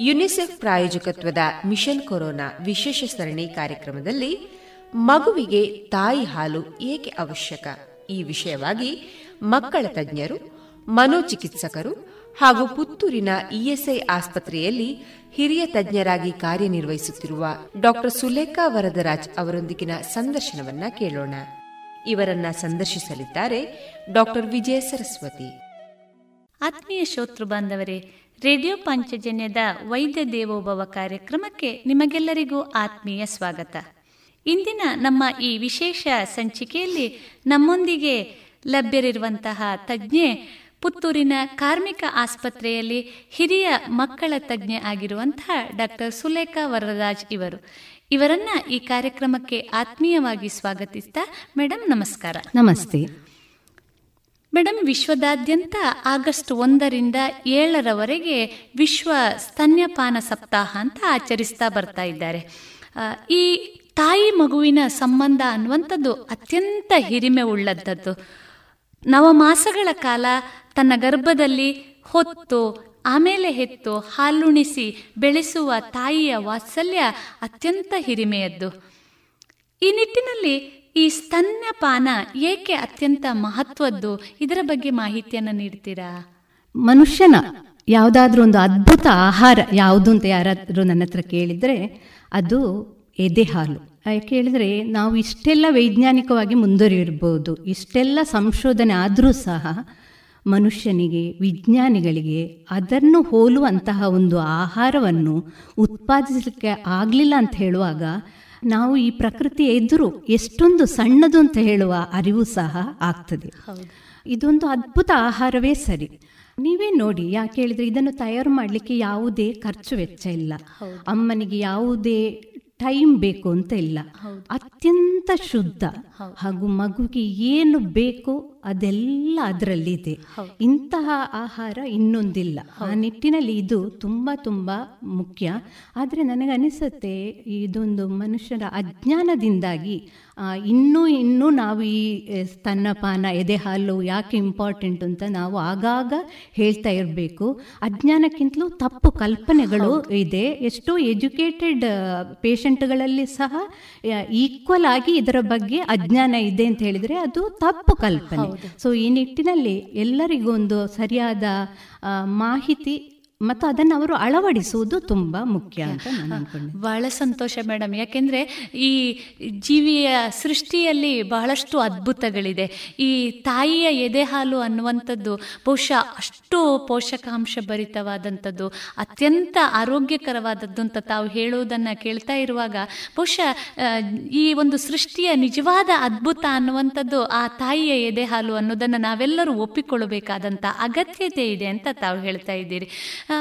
UNICEF ಪ್ರಾಯೋಜಕತ್ವದ mission corona ವಿಶೇಷ ಸರಣಿ ಕಾರ್ಯಕ್ರಮದಲ್ಲಿ ಮಗುವಿಗೆ ತಾಯಿ ಹಾಲು ಏಕೆ ಅವಶ್ಯಕ? ಈ ವಿಷಯವಾಗಿ ಮಕ್ಕಳ ತಜ್ಞರು, ಮನೋಚಿಕಿತ್ಸಕರು ಹಾಗೂ ಪುತ್ತೂರಿನ ಇಎಸ್ಐ ಆಸ್ಪತ್ರೆಯಲ್ಲಿ ಹಿರಿಯ ತಜ್ಞರಾಗಿ ಕಾರ್ಯನಿರ್ವಹಿಸುತ್ತಿರುವ ಡಾಕ್ಟರ್ ಸುಲೇಖಾ ವರದರಾಜ್ ಅವರೊಂದಿಗಿನ ಸಂದರ್ಶನವನ್ನ ಕೇಳೋಣ. ಇವರನ್ನ ಸಂದರ್ಶಿಸಲಿದ್ದಾರೆ ಡಾಕ್ಟರ್ ವಿಜಯ ಸರಸ್ವತಿ. ಆತ್ಮೀಯ ಶ್ರೋತೃ ಬಾಂಧವರೇ ರೇಡಿಯೋ ಪಾಂಚಜನ್ಯದ ವೈದ್ಯ ದೇವೋಭವ ಕಾರ್ಯಕ್ರಮಕ್ಕೆ ನಿಮಗೆಲ್ಲರಿಗೂ ಆತ್ಮೀಯ ಸ್ವಾಗತ. ಇಂದಿನ ನಮ್ಮ ಈ ವಿಶೇಷ ಸಂಚಿಕೆಯಲ್ಲಿ ನಮ್ಮೊಂದಿಗೆ ಲಭ್ಯರಿರುವಂತಹ ತಜ್ಞೆ, ಪುತ್ತೂರಿನ ಕಾರ್ಮಿಕ ಆಸ್ಪತ್ರೆಯಲ್ಲಿ ಹಿರಿಯ ಮಕ್ಕಳ ತಜ್ಞೆ ಆಗಿರುವಂತಹ ಡಾಕ್ಟರ್ ಸುಲೇಖಾ ವರರಾಜ್ ಇವರು. ಇವರನ್ನ ಈ ಕಾರ್ಯಕ್ರಮಕ್ಕೆ ಆತ್ಮೀಯವಾಗಿ ಸ್ವಾಗತಿಸ್ತಾ ಮೇಡಮ್ ನಮಸ್ಕಾರ. ನಮಸ್ತೆ. ಮೇಡಮ್ ವಿಶ್ವದಾದ್ಯಂತ ಆಗಸ್ಟ್ ಒಂದರಿಂದ ಏಳರವರೆಗೆ ವಿಶ್ವ ಸ್ತನ್ಯಪಾನ ಸಪ್ತಾಹ ಅಂತ ಆಚರಿಸ್ತಾ ಬರ್ತಾ ಇದ್ದಾರೆ. ಈ ತಾಯಿ ಮಗುವಿನ ಸಂಬಂಧ ಅನ್ನುವಂಥದ್ದು ಅತ್ಯಂತ ಹಿರಿಮೆ ಉಳ್ಳದ್ದು ನವಮಾಸಗಳ ಕಾಲ ತನ್ನ ಗರ್ಭದಲ್ಲಿ ಹೊತ್ತು, ಆಮೇಲೆ ಹೆತ್ತು, ಹಾಲುಣಿಸಿ ಬೆಳೆಸುವ ತಾಯಿಯ ವಾತ್ಸಲ್ಯ ಅತ್ಯಂತ ಹಿರಿಮೆಯದ್ದು. ಈ ನಿಟ್ಟಿನಲ್ಲಿ ಈ ಸ್ತನ್ಯಪಾನ ಏಕೆ ಅತ್ಯಂತ ಮಹತ್ವದ್ದು? ಇದರ ಬಗ್ಗೆ ಮಾಹಿತಿಯನ್ನು ನೀಡ್ತೀರಾ? ಮನುಷ್ಯನ ಯಾವುದಾದ್ರೂ ಒಂದು ಅದ್ಭುತ ಆಹಾರ ಯಾವುದು ಅಂತ ಯಾರಾದರೂ ನನ್ನ ಹತ್ರ ಕೇಳಿದರೆ ಅದು ಎದೆ ಹಾಲು. ಯಾಕೆ ಹೇಳಿದರೆ ನಾವು ಇಷ್ಟೆಲ್ಲ ವೈಜ್ಞಾನಿಕವಾಗಿ ಮುಂದುವರಿಯಿರ್ಬೋದು. ಇಷ್ಟೆಲ್ಲ ಸಂಶೋಧನೆ ಆದರೂ ಸಹ ಮನುಷ್ಯನಿಗೆ, ವಿಜ್ಞಾನಿಗಳಿಗೆ ಅದನ್ನು ಹೋಲುವಂತಹ ಒಂದು ಆಹಾರವನ್ನು ಉತ್ಪಾದಿಸಲಿಕ್ಕೆ ಆಗಲಿಲ್ಲ ಅಂತ ಹೇಳುವಾಗ ನಾವು ಈ ಪ್ರಕೃತಿ ಎದುರು ಎಷ್ಟೊಂದು ಸಣ್ಣದು ಅಂತ ಹೇಳುವ ಅರಿವು ಸಹ ಆಗ್ತದೆ. ಇದೊಂದು ಅದ್ಭುತ ಆಹಾರವೇ ಸರಿ. ನೀವೇ ನೋಡಿ ಯಾಕೆ ಹೇಳಿದ್ರೆ ಇದನ್ನು ತಯಾರು ಮಾಡಲಿಕ್ಕೆ ಯಾವುದೇ ಖರ್ಚು ವೆಚ್ಚ ಇಲ್ಲ. ಅಮ್ಮನಿಗೆ ಯಾವುದೇ ಟೈಮ್ ಬೇಕು ಅಂತ ಇಲ್ಲ. ಅತ್ಯಂತ ಶುದ್ಧ ಹಾಗೂ ಮಗುಗೆ ಏನು ಬೇಕು ಅದೆಲ್ಲ ಅದರಲ್ಲಿದೆ. ಇಂತಹ ಆಹಾರ ಇನ್ನೊಂದಿಲ್ಲ. ಆ ನಿಟ್ಟಿನಲ್ಲಿ ಇದು ತುಂಬ ತುಂಬ ಮುಖ್ಯ. ಆದರೆ ನನಗನಿಸುತ್ತೆ ಇದೊಂದು ಮನುಷ್ಯರ ಅಜ್ಞಾನದಿಂದಾಗಿ ಇನ್ನೂ ಇನ್ನೂ ನಾವು ಈ ಸ್ತನ್ನಪಾನ ಎದೆ ಹಾಲು ಯಾಕೆ ಇಂಪಾರ್ಟೆಂಟ್ ಅಂತ ನಾವು ಆಗಾಗ ಹೇಳ್ತಾ ಇರಬೇಕು. ಅಜ್ಞಾನಕ್ಕಿಂತಲೂ ತಪ್ಪು ಕಲ್ಪನೆಗಳು ಇದೆ. ಎಷ್ಟೋ ಎಜುಕೇಟೆಡ್ ಪೇಷಂಟ್ಗಳಲ್ಲಿ ಸಹ ಈಕ್ವಲ್ ಆಗಿ ಇದರ ಬಗ್ಗೆ ಅಜ್ಞಾನ ಇದೆ ಅಂತ ಹೇಳಿದರೆ ಅದು ತಪ್ಪು ಕಲ್ಪನೆ. ಸೊ ಈ ನಿಟ್ಟಿನಲ್ಲಿ ಎಲ್ಲರಿಗೂ ಒಂದು ಸರಿಯಾದ ಮಾಹಿತಿ ಮತ್ತು ಅದನ್ನು ಅವರು ಅಳವಡಿಸುವುದು ತುಂಬ ಮುಖ್ಯ ಅಂತ ಬಹಳ ಸಂತೋಷ ಮೇಡಮ್. ಯಾಕೆಂದರೆ ಈ ಜೀವಿಯ ಸೃಷ್ಟಿಯಲ್ಲಿ ಬಹಳಷ್ಟು ಅದ್ಭುತಗಳಿದೆ. ಈ ತಾಯಿಯ ಎದೆ ಹಾಲು ಅನ್ನುವಂಥದ್ದು ಬಹುಶಃ ಅಷ್ಟು ಪೋಷಕಾಂಶ ಭರಿತವಾದಂಥದ್ದು ಅತ್ಯಂತ ಆರೋಗ್ಯಕರವಾದದ್ದು ಅಂತ ತಾವು ಹೇಳುವುದನ್ನು ಕೇಳ್ತಾ ಇರುವಾಗ ಬಹುಶಃ ಈ ಒಂದು ಸೃಷ್ಟಿಯ ನಿಜವಾದ ಅದ್ಭುತ ಅನ್ನುವಂಥದ್ದು ಆ ತಾಯಿಯ ಎದೆ ಹಾಲು ಅನ್ನೋದನ್ನು ನಾವೆಲ್ಲರೂ ಒಪ್ಪಿಕೊಳ್ಳಬೇಕಾದಂಥ ಅಗತ್ಯತೆ ಇದೆ ಅಂತ ತಾವು ಹೇಳ್ತಾ ಇದ್ದೀರಿ.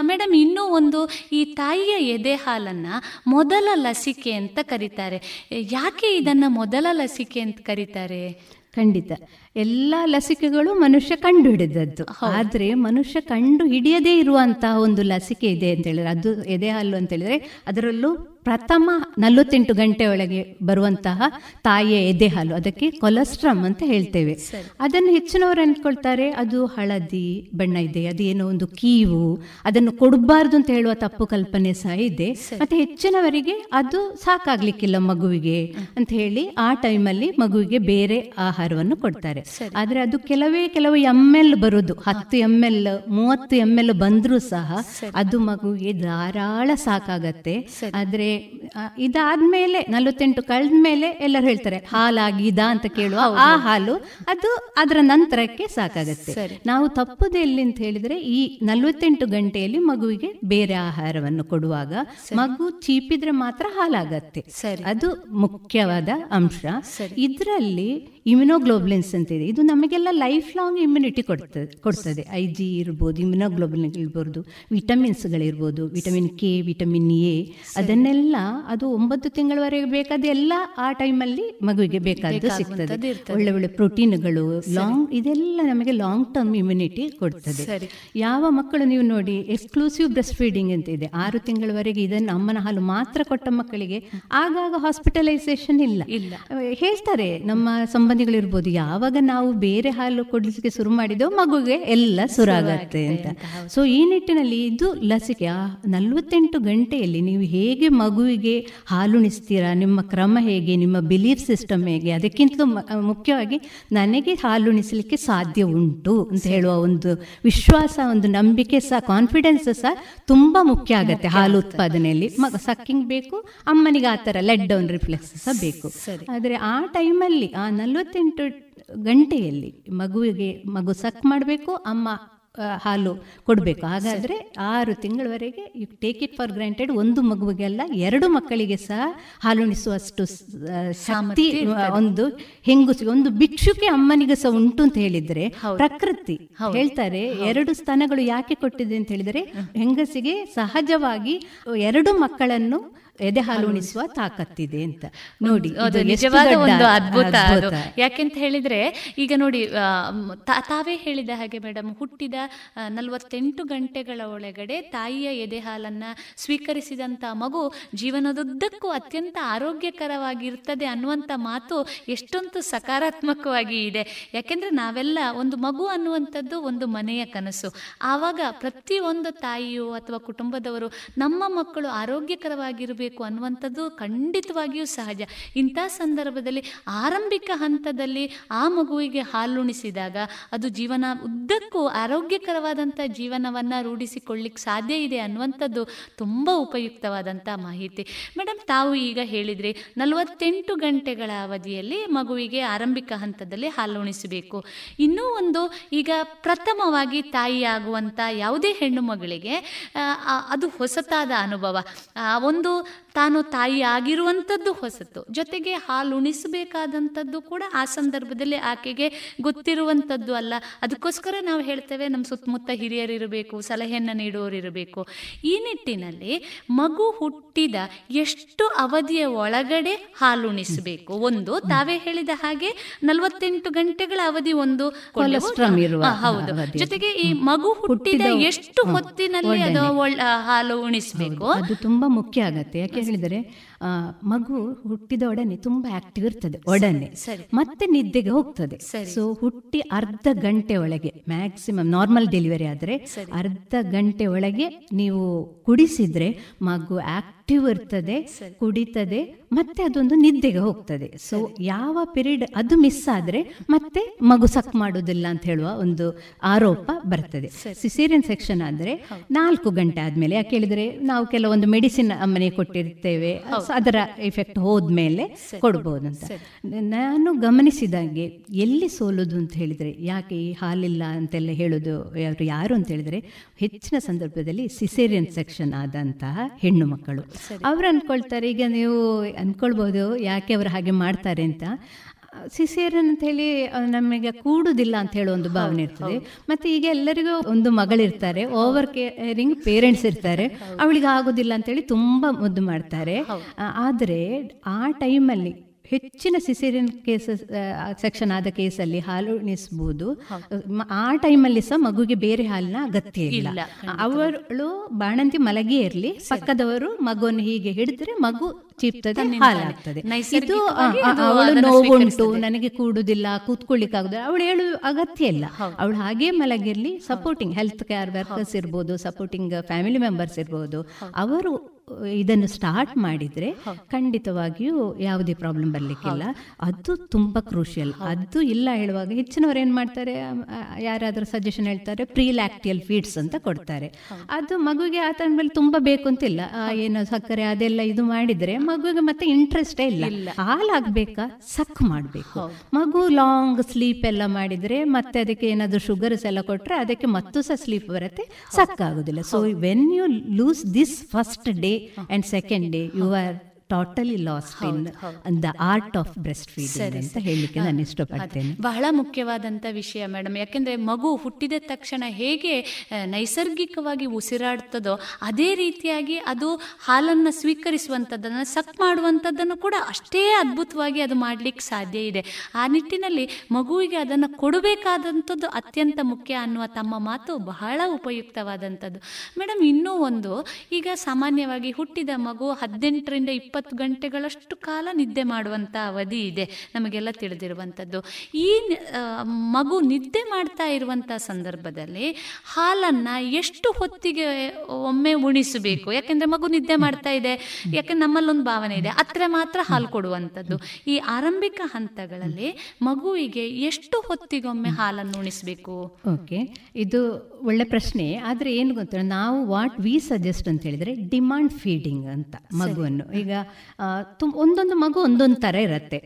ಮೇಡಮ್, ಇನ್ನೂ ಒಂದು ಈ ತಾಯಿಯ ಎದೆ ಹಾಲನ್ನು ಮೊದಲ ಲಸಿಕೆ ಅಂತ ಕರೀತಾರೆ. ಯಾಕೆ ಇದನ್ನು ಮೊದಲ ಲಸಿಕೆ ಅಂತ ಕರೀತಾರೆ? ಖಂಡಿತ. ಎಲ್ಲ ಲಸಿಕೆಗಳು ಮನುಷ್ಯ ಕಂಡು ಹಿಡಿದದ್ದು ಆದರೆ ಮನುಷ್ಯ ಕಂಡು ಹಿಡಿಯದೇ ಇರುವಂತಹ ಒಂದು ಲಸಿಕೆ ಇದೆ ಅಂತ ಹೇಳಿದ್ರೆ ಅದು ಎದೆ ಹಾಲು ಅಂತ ಹೇಳಿದ್ರೆ ಅದರಲ್ಲೂ ಪ್ರಥಮ ನಲವತ್ತೆಂಟು ಗಂಟೆ ಒಳಗೆ ಬರುವಂತಹ ತಾಯಿಯ ಎದೆ ಹಾಲು ಅದಕ್ಕೆ ಕೊಲೆಸ್ಟ್ರಮ್ ಅಂತ ಹೇಳ್ತೇವೆ. ಅದನ್ನು ಹೆಚ್ಚಿನವರು ಅಂದ್ಕೊಳ್ತಾರೆ ಅದು ಹಳದಿ ಬಣ್ಣ ಇದೆ ಅದು ಏನೋ ಒಂದು ಕೀವು ಅದನ್ನು ಕೊಡಬಾರ್ದು ಅಂತ ಹೇಳುವ ತಪ್ಪು ಕಲ್ಪನೆ ಸಹ ಇದೆ. ಮತ್ತೆ ಹೆಚ್ಚಿನವರಿಗೆ ಅದು ಸಾಕಾಗ್ಲಿಕ್ಕಿಲ್ಲ ಮಗುವಿಗೆ ಅಂತ ಹೇಳಿ ಆ ಟೈಮಲ್ಲಿ ಮಗುವಿಗೆ ಬೇರೆ ಆಹಾರವನ್ನು ಕೊಡ್ತಾರೆ. ಆದ್ರೆ ಅದು ಕೆಲವೇ ಕೆಲವು ಎಂ ಎಲ್ ಬರುದು. ಹತ್ತು ಎಂ ಎಲ್ ಮೂವತ್ತು ಎಂ ಎಲ್ ಬಂದ್ರೂ ಸಹ ಅದು ಮಗುವಿಗೆ ಧಾರಾಳ ಸಾಕಾಗತ್ತೆ. ಆದ್ರೆ ಇದಾದ್ಮೇಲೆ ನಲವತ್ತೆಂಟು ಕಳೆದ ಮೇಲೆ ಎಲ್ಲರೂ ಹೇಳ್ತಾರೆ ಹಾಲಾಗಿದ ಅಂತ ಕೇಳುವ ಆ ಹಾಲು ಅದು ಅದರ ನಂತರಕ್ಕೆ ಸಾಕಾಗತ್ತೆ. ನಾವು ತಪ್ಪದೆ ಎಲ್ಲಿ ಅಂತ ಹೇಳಿದ್ರೆ ಈ ನಲವತ್ತೆಂಟು ಗಂಟೆಯಲ್ಲಿ ಮಗುವಿಗೆ ಬೇರೆ ಆಹಾರವನ್ನು ಕೊಡುವಾಗ ಮಗು ಚೀಪಿದ್ರೆ ಮಾತ್ರ ಹಾಲಾಗತ್ತೆ. ಅದು ಮುಖ್ಯವಾದ ಅಂಶ. ಇದರಲ್ಲಿ ಇಮ್ಯುನೋಗ್ಲೋಬ್ಲಿನ್ಸ್ ಅಂತ ಇದೆ. ಇದು ನಮಗೆಲ್ಲ ಲೈಫ್ ಲಾಂಗ್ ಇಮ್ಯುನಿಟಿ ಕೊಡ್ತದೆ ಕೊಡ್ತದೆ. ಐ ಜಿ ಇರ್ಬೋದು ಇಮ್ಯುನೋಗ್ಲೋಬ್ಲಿನ್ ಇರ್ಬೋದು ವಿಟಮಿನ್ಸ್ಗಳಿರ್ಬೋದು ವಿಟಮಿನ್ ಕೆ ವಿಟಮಿನ್ ಎ ಅದನ್ನೆಲ್ಲ ಅದು ಒಂಬತ್ತು ತಿಂಗಳವರೆಗೆ ಬೇಕಾದ ಎಲ್ಲ ಆ ಟೈಮಲ್ಲಿ ಮಗುವಿಗೆ ಬೇಕಾದ್ದು ಸಿಗ್ತದೆ. ಒಳ್ಳೆ ಒಳ್ಳೆ ಪ್ರೋಟೀನ್ಗಳು ಲಾಂಗ್ ಇದೆಲ್ಲ ನಮಗೆ ಲಾಂಗ್ ಟರ್ಮ್ ಇಮ್ಯುನಿಟಿ ಕೊಡ್ತದೆ. ಯಾವ ಮಕ್ಕಳು ನೀವು ನೋಡಿ ಎಕ್ಸ್ಕ್ಲೂಸಿವ್ ಬ್ರೆಸ್ಟ್ ಫೀಡಿಂಗ್ ಅಂತ ಇದೆ. ಆರು ತಿಂಗಳವರೆಗೆ ಇದನ್ನು ಅಮ್ಮನ ಹಾಲು ಮಾತ್ರ ಕೊಟ್ಟ ಮಕ್ಕಳಿಗೆ ಆಗಾಗ ಹಾಸ್ಪಿಟಲೈಸೇಷನ್ ಇಲ್ಲ. ಹೇಳ್ತಾರೆ ನಮ್ಮ ಸಂಬಂಧಿಗಳಿರ್ಬೋದು ಯಾವಾಗ ನಾವು ಬೇರೆ ಹಾಲು ಕೊಡಲಿಕ್ಕೆ ಶುರು ಮಾಡಿದೋ ಮಗುಗೆ ಎಲ್ಲ ಸುರಾಗತ್ತೆ ಅಂತ. ಸೊ ಈ ನಿಟ್ಟಿನಲ್ಲಿ ಇದು ಲಸಿಕೆ ನಲ್ವತ್ತೆಂಟು ಗಂಟೆಯಲ್ಲಿ ನೀವು ಹೇಗೆ ಮಗುವಿಗೆ ಹಾಲುಣಿಸ್ತೀರಾ ನಿಮ್ಮ ಕ್ರಮ ಹೇಗೆ ನಿಮ್ಮ ಬಿಲೀಫ್ ಸಿಸ್ಟಮ್ ಹೇಗೆ? ಅದಕ್ಕಿಂತ ಮುಖ್ಯವಾಗಿ ನನಗೆ ಹಾಲುಣಿಸಲಿಕ್ಕೆ ಸಾಧ್ಯ ಉಂಟು ಅಂತ ಹೇಳುವ ಒಂದು ವಿಶ್ವಾಸ ಒಂದು ನಂಬಿಕೆ ಸಹ ಕಾನ್ಫಿಡೆನ್ಸ್ ಸಹ ತುಂಬಾ ಮುಖ್ಯ ಆಗುತ್ತೆ ಹಾಲು ಉತ್ಪಾದನೆಯಲ್ಲಿ. ಮಗ ಸಕ್ಕಿಂಗ್ ಬೇಕು ಅಮ್ಮನಿಗೆ ಆ ಥರ ಲೆಡ್ ಡೌನ್ ರಿಫ್ಲೆಕ್ಸ್ ಸಹ ಬೇಕು. ಆದರೆ ಆ ಟೈಮಲ್ಲಿ ಆ ನಲ್ವತ್ತೆಂಟು ಗಂಟೆಯಲ್ಲಿ ಮಗುವಿಗೆ ಮಗು ಸಕ್ ಮಾಡಬೇಕು ಅಮ್ಮ ಹಾಲು ಕೊಡಬೇಕು. ಹಾಗಾದರೆ ಆರು ತಿಂಗಳವರೆಗೆ you take it for granted ಒಂದು ಮಗುವಿಗೆಲ್ಲ ಎರಡು ಮಕ್ಕಳಿಗೆ ಸಹ ಹಾಲುಣಿಸುವಷ್ಟು ಶಕ್ತಿ ಒಂದು ಹೆಂಗುಸಿಗೆ ಒಂದು ಭಿಕ್ಷುಕೆ ಅಮ್ಮನಿಗೆ ಸಹ ಉಂಟು ಅಂತ ಹೇಳಿದ್ರೆ ಪ್ರಕೃತಿ ಹೇಳ್ತಾರೆ ಎರಡು ಸ್ಥಾನಗಳು ಯಾಕೆ ಕೊಟ್ಟಿದೆ ಅಂತ ಹೇಳಿದರೆ ಹೆಂಗಸಿಗೆ ಸಹಜವಾಗಿ ಎರಡು ಮಕ್ಕಳನ್ನು ಎದೆ ಹಾಲು ಉಣಿಸುವ ತಾಕತ್ತಿದೆ ಅಂತ. ನೋಡಿ ನಿಜವಾದ ಒಂದು ಅದ್ಭುತ ಅದು. ಯಾಕೆಂತ ಹೇಳಿದ್ರೆ ಈಗ ನೋಡಿ ತಾವೇ ಹೇಳಿದ ಹಾಗೆ ಮೇಡಮ್ ಹುಟ್ಟಿದ ನಲವತ್ತೆಂಟು ಗಂಟೆಗಳ ಒಳಗಡೆ ತಾಯಿಯ ಎದೆ ಹಾಲನ್ನ ಸ್ವೀಕರಿಸಿದಂತ ಮಗು ಜೀವನದುದ್ದಕ್ಕೂ ಅತ್ಯಂತ ಆರೋಗ್ಯಕರವಾಗಿರ್ತದೆ ಅನ್ನುವಂಥ ಮಾತು ಎಷ್ಟೊಂದು ಸಕಾರಾತ್ಮಕವಾಗಿ ಇದೆ. ಯಾಕೆಂದ್ರೆ ನಾವೆಲ್ಲ ಒಂದು ಮಗು ಅನ್ನುವಂಥದ್ದು ಒಂದು ಮನೆಯ ಕನಸು. ಆವಾಗ ಪ್ರತಿಯೊಂದು ತಾಯಿಯು ಅಥವಾ ಕುಟುಂಬದವರು ನಮ್ಮ ಮಕ್ಕಳು ಆರೋಗ್ಯಕರವಾಗಿರಬೇಕು ಅನ್ನುವಂಥದ್ದು ಖಂಡಿತವಾಗಿಯೂ ಸಹಜ. ಇಂಥ ಸಂದರ್ಭದಲ್ಲಿ ಆರಂಭಿಕ ಹಂತದಲ್ಲಿ ಆ ಮಗುವಿಗೆ ಹಾಲುಣಿಸಿದಾಗ ಅದು ಜೀವನ ಉದ್ದಕ್ಕೂ ಆರೋಗ್ಯಕರವಾದಂಥ ಜೀವನವನ್ನು ರೂಢಿಸಿಕೊಳ್ಳಿಕ್ಕೆ ಸಾಧ್ಯ ಇದೆ ಅನ್ನುವಂಥದ್ದು ತುಂಬ ಉಪಯುಕ್ತವಾದಂಥ ಮಾಹಿತಿ. ಮೇಡಮ್ ತಾವು ಈಗ ಹೇಳಿದ್ರಿ ನಲವತ್ತೆಂಟು ಗಂಟೆಗಳ ಅವಧಿಯಲ್ಲಿ ಮಗುವಿಗೆ ಆರಂಭಿಕ ಹಂತದಲ್ಲಿ ಹಾಲುಣಿಸಬೇಕು. ಇನ್ನೂ ಒಂದು ಈಗ ಪ್ರಥಮವಾಗಿ ತಾಯಿಯಾಗುವಂಥ ಯಾವುದೇ ಹೆಣ್ಣು ಮಗಳಿಗೆ ಅದು ಹೊಸತಾದ ಅನುಭವ. ಒಂದು ತಾನು ತಾಯಿ ಆಗಿರುವಂಥದ್ದು ಹೊಸತು. ಜೊತೆಗೆ ಹಾಲು ಉಣಿಸಬೇಕಾದಂಥದ್ದು ಕೂಡ ಆ ಸಂದರ್ಭದಲ್ಲಿ ಆಕೆಗೆ ಗೊತ್ತಿರುವಂಥದ್ದು ಅಲ್ಲ. ಅದಕ್ಕೋಸ್ಕರ ನಾವು ಹೇಳ್ತೇವೆ ನಮ್ಮ ಸುತ್ತಮುತ್ತ ಹಿರಿಯರಿರಬೇಕು ಸಲಹೆಯನ್ನು ನೀಡುವವರಿರಬೇಕು ಈ ನಿಟ್ಟಿನಲ್ಲಿ ಮಗು ಹುಟ್ಟಿದ ಎಷ್ಟು ಅವಧಿಯ ಒಳಗಡೆ ಹಾಲುಣಿಸಬೇಕು? ಒಂದು ತಾವೇ ಹೇಳಿದ ಹಾಗೆ ನಲವತ್ತೆಂಟು ಗಂಟೆಗಳ ಅವಧಿ ಒಂದು ಹೌದು. ಜೊತೆಗೆ ಈ ಮಗು ಹುಟ್ಟಿದ ಎಷ್ಟು ಹೊತ್ತಿನಲ್ಲಿ ಅದು ಹಾಲು ಉಣಿಸಬೇಕು? ಅದು ತುಂಬಾ ಮುಖ್ಯ ಆಗತ್ತೆ. ಯಾಕೆ ಹೇಳಿದರೆ ಮಗು ಹುಟ್ಟಿದ ಒಡನೆ ತುಂಬಾ ಆಕ್ಟಿವ್ ಇರ್ತದೆ. ಒಡನೆ. ಮತ್ತೆ ನಿದ್ದೆಗೆ ಹೋಗ್ತದೆ. ಸೊ ಹುಟ್ಟಿ ಅರ್ಧ ಗಂಟೆ ಒಳಗೆ ಮ್ಯಾಕ್ಸಿಮಮ್ ನಾರ್ಮಲ್ ಡೆಲಿವರಿ ಆದ್ರೆ ಅರ್ಧ ಗಂಟೆ ಒಳಗೆ ನೀವು ಕುಡಿಸಿದ್ರೆ ಮಗು ಆಕ್ಟಿವ್ ಇರ್ತದೆ ಕುಡಿತದೆ ಮತ್ತೆ ಅದೊಂದು ನಿದ್ದೆಗೆ ಹೋಗ್ತದೆ. ಸೊ ಯಾವ ಪಿರಿಯಡ್ ಅದು ಮಿಸ್ ಆದ್ರೆ ಮತ್ತೆ ಮಗು ಸಕ್ ಮಾಡೋದಿಲ್ಲ ಅಂತ ಹೇಳುವ ಒಂದು ಆರೋಪ ಬರ್ತದೆ. ಸಿಸೇರಿಯನ್ ಸೆಕ್ಷನ್ ಆದ್ರೆ ನಾಲ್ಕು ಗಂಟೆ ಆದ್ಮೇಲೆ ಯಾಕೆ ಹೇಳಿದ್ರೆ ನಾವು ಕೆಲವೊಂದು ಮೆಡಿಸಿನ್ ಅಮ್ಮನೆ ಕೊಟ್ಟಿರ್ತೇವೆ. ಅದರ ಎಫೆಕ್ಟ್ ಹೋದ್ಮೇಲೆ ಕೊಡ್ಬೋದು ಅಂತ ನಾನು ಗಮನಿಸಿದಂಗೆ ಎಲ್ಲಿ ಸೋಲೋದು ಅಂತ ಹೇಳಿದರೆ ಯಾಕೆ ಈ ಹಾಲಿಲ್ಲ ಅಂತೆಲ್ಲ ಹೇಳೋದು ಅವರು ಯಾರು ಅಂತ ಹೇಳಿದರೆ ಹೆಚ್ಚಿನ ಸಂದರ್ಭದಲ್ಲಿ ಸಿಸೇರಿಯನ್ ಸೆಕ್ಷನ್ ಆದಂತಹ ಹೆಣ್ಣು ಮಕ್ಕಳು. ಅವ್ರು ಅಂದ್ಕೊಳ್ತಾರೆ ಈಗ ನೀವು ಅಂದ್ಕೊಳ್ಬೋದು ಯಾಕೆ ಅವರು ಹಾಗೆ ಮಾಡ್ತಾರೆ ಅಂತ. ಸಿಸೇರಿಯನ್ ಅಂತ ಹೇಳಿ ನಮಗೆ ಕೂಡುದಿಲ್ಲ ಅಂತ ಹೇಳೋ ಒಂದು ಭಾವನೆ ಇರ್ತದೆ. ಮತ್ತೆ ಈಗ ಎಲ್ಲರಿಗೂ ಒಂದು ಮಗಳಿರ್ತಾರೆ. ಓವರ್ ಕೇರಿಂಗ್ ಪೇರೆಂಟ್ಸ್ ಇರ್ತಾರೆ. ಅವಳಿಗೆ ಆಗೋದಿಲ್ಲ ಅಂತ ಹೇಳಿ ತುಂಬಾ ಮುದ್ದು ಮಾಡ್ತಾರೆ. ಆದರೆ ಆ ಟೈಮಲ್ಲಿ ಹೆಚ್ಚಿನ ಸಿಸೇರಿಯನ್ ಕೇಸಸ್ ಸೆಕ್ಷನ್ ಆದ ಕೇಸಲ್ಲಿ ಹಾಲು ಉಣಿಸ್ಬೋದು. ಆ ಟೈಮಲ್ಲಿ ಸಹ ಮಗುಗೆ ಬೇರೆ ಹಾಲಿನ ಅಗತ್ಯ ಇಲ್ಲ. ಅವಳು ಬಾಣಂತಿ ಮಲಗಿಯೇ ಇರಲಿ ಪಕ್ಕದವರು ಮಗುವನ್ನು ಹೀಗೆ ಹಿಡಿದ್ರೆ ಮಗು ಚೀಪ್ತದೆ ಹಾಲಾಗ್ತದೆ ಇದು ಅವಳು ನೋವುಂಟು ನನಗೆ ಕೂಡುದಿಲ್ಲ ಕೂತ್ಕೊಳ್ಳಿಕ್ಕಾಗುದಿಲ್ಲ ಅವಳು ಹೇಳು ಅಗತ್ಯ ಇಲ್ಲ. ಅವಳು ಹಾಗೆ ಮಲಗಿರ್ಲಿ ಸಪೋರ್ಟಿಂಗ್ ಹೆಲ್ತ್ ಕೇರ್ ವರ್ಕರ್ಸ್ ಇರ್ಬೋದು ಸಪೋರ್ಟಿಂಗ್ ಫ್ಯಾಮಿಲಿ ಮೆಂಬರ್ಸ್ ಇರ್ಬೋದು. ಅವರು ಇದನ್ನು ಸ್ಟಾರ್ಟ್ ಮಾಡಿದ್ರೆ ಖಂಡಿತವಾಗಿಯೂ ಯಾವುದೇ ಪ್ರಾಬ್ಲಮ್ ಬರಲಿಕ್ಕಿಲ್ಲ. ಅದು ತುಂಬಾ ಕ್ರೂಷಿಯಲ್ ಅದು ಇಲ್ಲ ಹೇಳುವಾಗ ಹೆಚ್ಚಿನವರು ಏನ್ ಮಾಡ್ತಾರೆ? ಯಾರಾದರೂ ಸಜೆಷನ್ ಹೇಳ್ತಾರೆ ಪ್ರೀ ಲ್ಯಾಕ್ಟಿಯಲ್ ಫೀಡ್ಸ್ ಅಂತ ಕೊಡ್ತಾರೆ. ಅದು ಮಗುಗೆ ಆ ಮೇಲೆ ತುಂಬಾ ಬೇಕು ಅಂತಿಲ್ಲ ಏನು ಸಕ್ಕರೆ ಅದೆಲ್ಲ ಇದು ಮಾಡಿದ್ರೆ ಮಗುವಿಗೆ ಮತ್ತೆ ಇಂಟ್ರೆಸ್ಟೇ ಇಲ್ಲ. ಹಾಲಾಗ್ಬೇಕಾ ಸಕ್ ಮಾಡಬೇಕು. ಮಗು ಲಾಂಗ್ ಸ್ಲೀಪ್ ಎಲ್ಲ ಮಾಡಿದ್ರೆ ಮತ್ತೆ ಅದಕ್ಕೆ ಏನಾದರೂ ಶುಗರ್ಸ್ ಎಲ್ಲ ಕೊಟ್ಟರೆ ಅದಕ್ಕೆ ಮತ್ತೂ ಸಹ ಸ್ಲೀಪ್ ಬರುತ್ತೆ ಸಕ್ ಆಗುದಿಲ್ಲ. So when you lose this first day and second day you are totally lost in the art of breast feeding ಅಂತ ಹೇಳಲಿಕ್ಕೆ ನಾನು ಇಷ್ಟಪಡ್ತೇನೆ. ಬಹಳ ಮುಖ್ಯವಾದಂತ ವಿಷಯ ಮೇಡಮ್ ಯಾಕೆಂದ್ರೆ ಮಗು ಹುಟ್ಟಿದ ತಕ್ಷಣ ಹೇಗೆ ನೈಸರ್ಗಿಕವಾಗಿ ಉಸಿರಾಡ್ತದೋ ಅದೇ ರೀತಿಯಾಗಿ ಅದು ಹಾಲನ್ನು ಸ್ವೀಕರಿಸುವಂಥದ್ದನ್ನು ಸಕ್ ಮಾಡುವಂಥದ್ದನ್ನು ಕೂಡ ಅಷ್ಟೇ ಅದ್ಭುತವಾಗಿ ಅದು ಮಾಡಲಿಕ್ಕೆ ಸಾಧ್ಯ ಇದೆ. ಆ ನಿಟ್ಟಿನಲ್ಲಿ ಮಗುವಿಗೆ ಅದನ್ನು ಕೊಡಬೇಕಾದಂಥದ್ದು ಅತ್ಯಂತ ಮುಖ್ಯ ಅನ್ನುವ ತಮ್ಮ ಮಾತು ಬಹಳ ಉಪಯುಕ್ತವಾದಂಥದ್ದು. ಮೇಡಮ್ ಇನ್ನೂ ಒಂದು ಈಗ ಸಾಮಾನ್ಯವಾಗಿ ಹುಟ್ಟಿದ ಮಗು ಹದಿನೆಂಟರಿಂದ ಇಪ್ಪತ್ತು ಗಂಟೆಗಳಷ್ಟು ಕಾಲ ನಿದ್ದೆ ಮಾಡುವಂಥ ಅವಧಿ ಇದೆ. ನಮಗೆಲ್ಲ ತಿಳಿದಿರುವಂಥದ್ದು. ಈ ಮಗು ನಿದ್ದೆ ಮಾಡ್ತಾ ಇರುವಂಥ ಸಂದರ್ಭದಲ್ಲಿ ಹಾಲನ್ನು ಎಷ್ಟು ಹೊತ್ತಿಗೆ ಒಮ್ಮೆ ಉಣಿಸಬೇಕು? ಯಾಕೆಂದರೆ ಮಗು ನಿದ್ದೆ ಮಾಡ್ತಾ ಇದೆ. ಯಾಕೆಂದ್ರೆ ನಮ್ಮಲ್ಲೊಂದು ಭಾವನೆ ಇದೆ. ಅತ್ರ ಮಾತ್ರ ಹಾಲು ಕೊಡುವಂಥದ್ದು. ಈ ಆರಂಭಿಕ ಹಂತಗಳಲ್ಲಿ ಮಗುವಿಗೆ ಎಷ್ಟು ಹೊತ್ತಿಗೊಮ್ಮೆ ಹಾಲನ್ನು ಉಣಿಸಬೇಕು? ಓಕೆ. ಇದು ಒಳ್ಳೆ ಪ್ರಶ್ನೆ. ಆದರೆ ಏನು ಗೊತ್ತಿಲ್ಲ ನಾವು ವಾಟ್ ವಿ ಸಜೆಸ್ಟ್ ಅಂತ ಹೇಳಿದ್ರೆ ಡಿಮಾಂಡ್ ಫೀಡಿಂಗ್ ಅಂತ ಮಗುವನ್ನು. ಈಗ ತುಂಬ ಒಂದೊಂದು ಮಗು ಒಂದೊಂದು ಥರ ಇರುತ್ತೆ.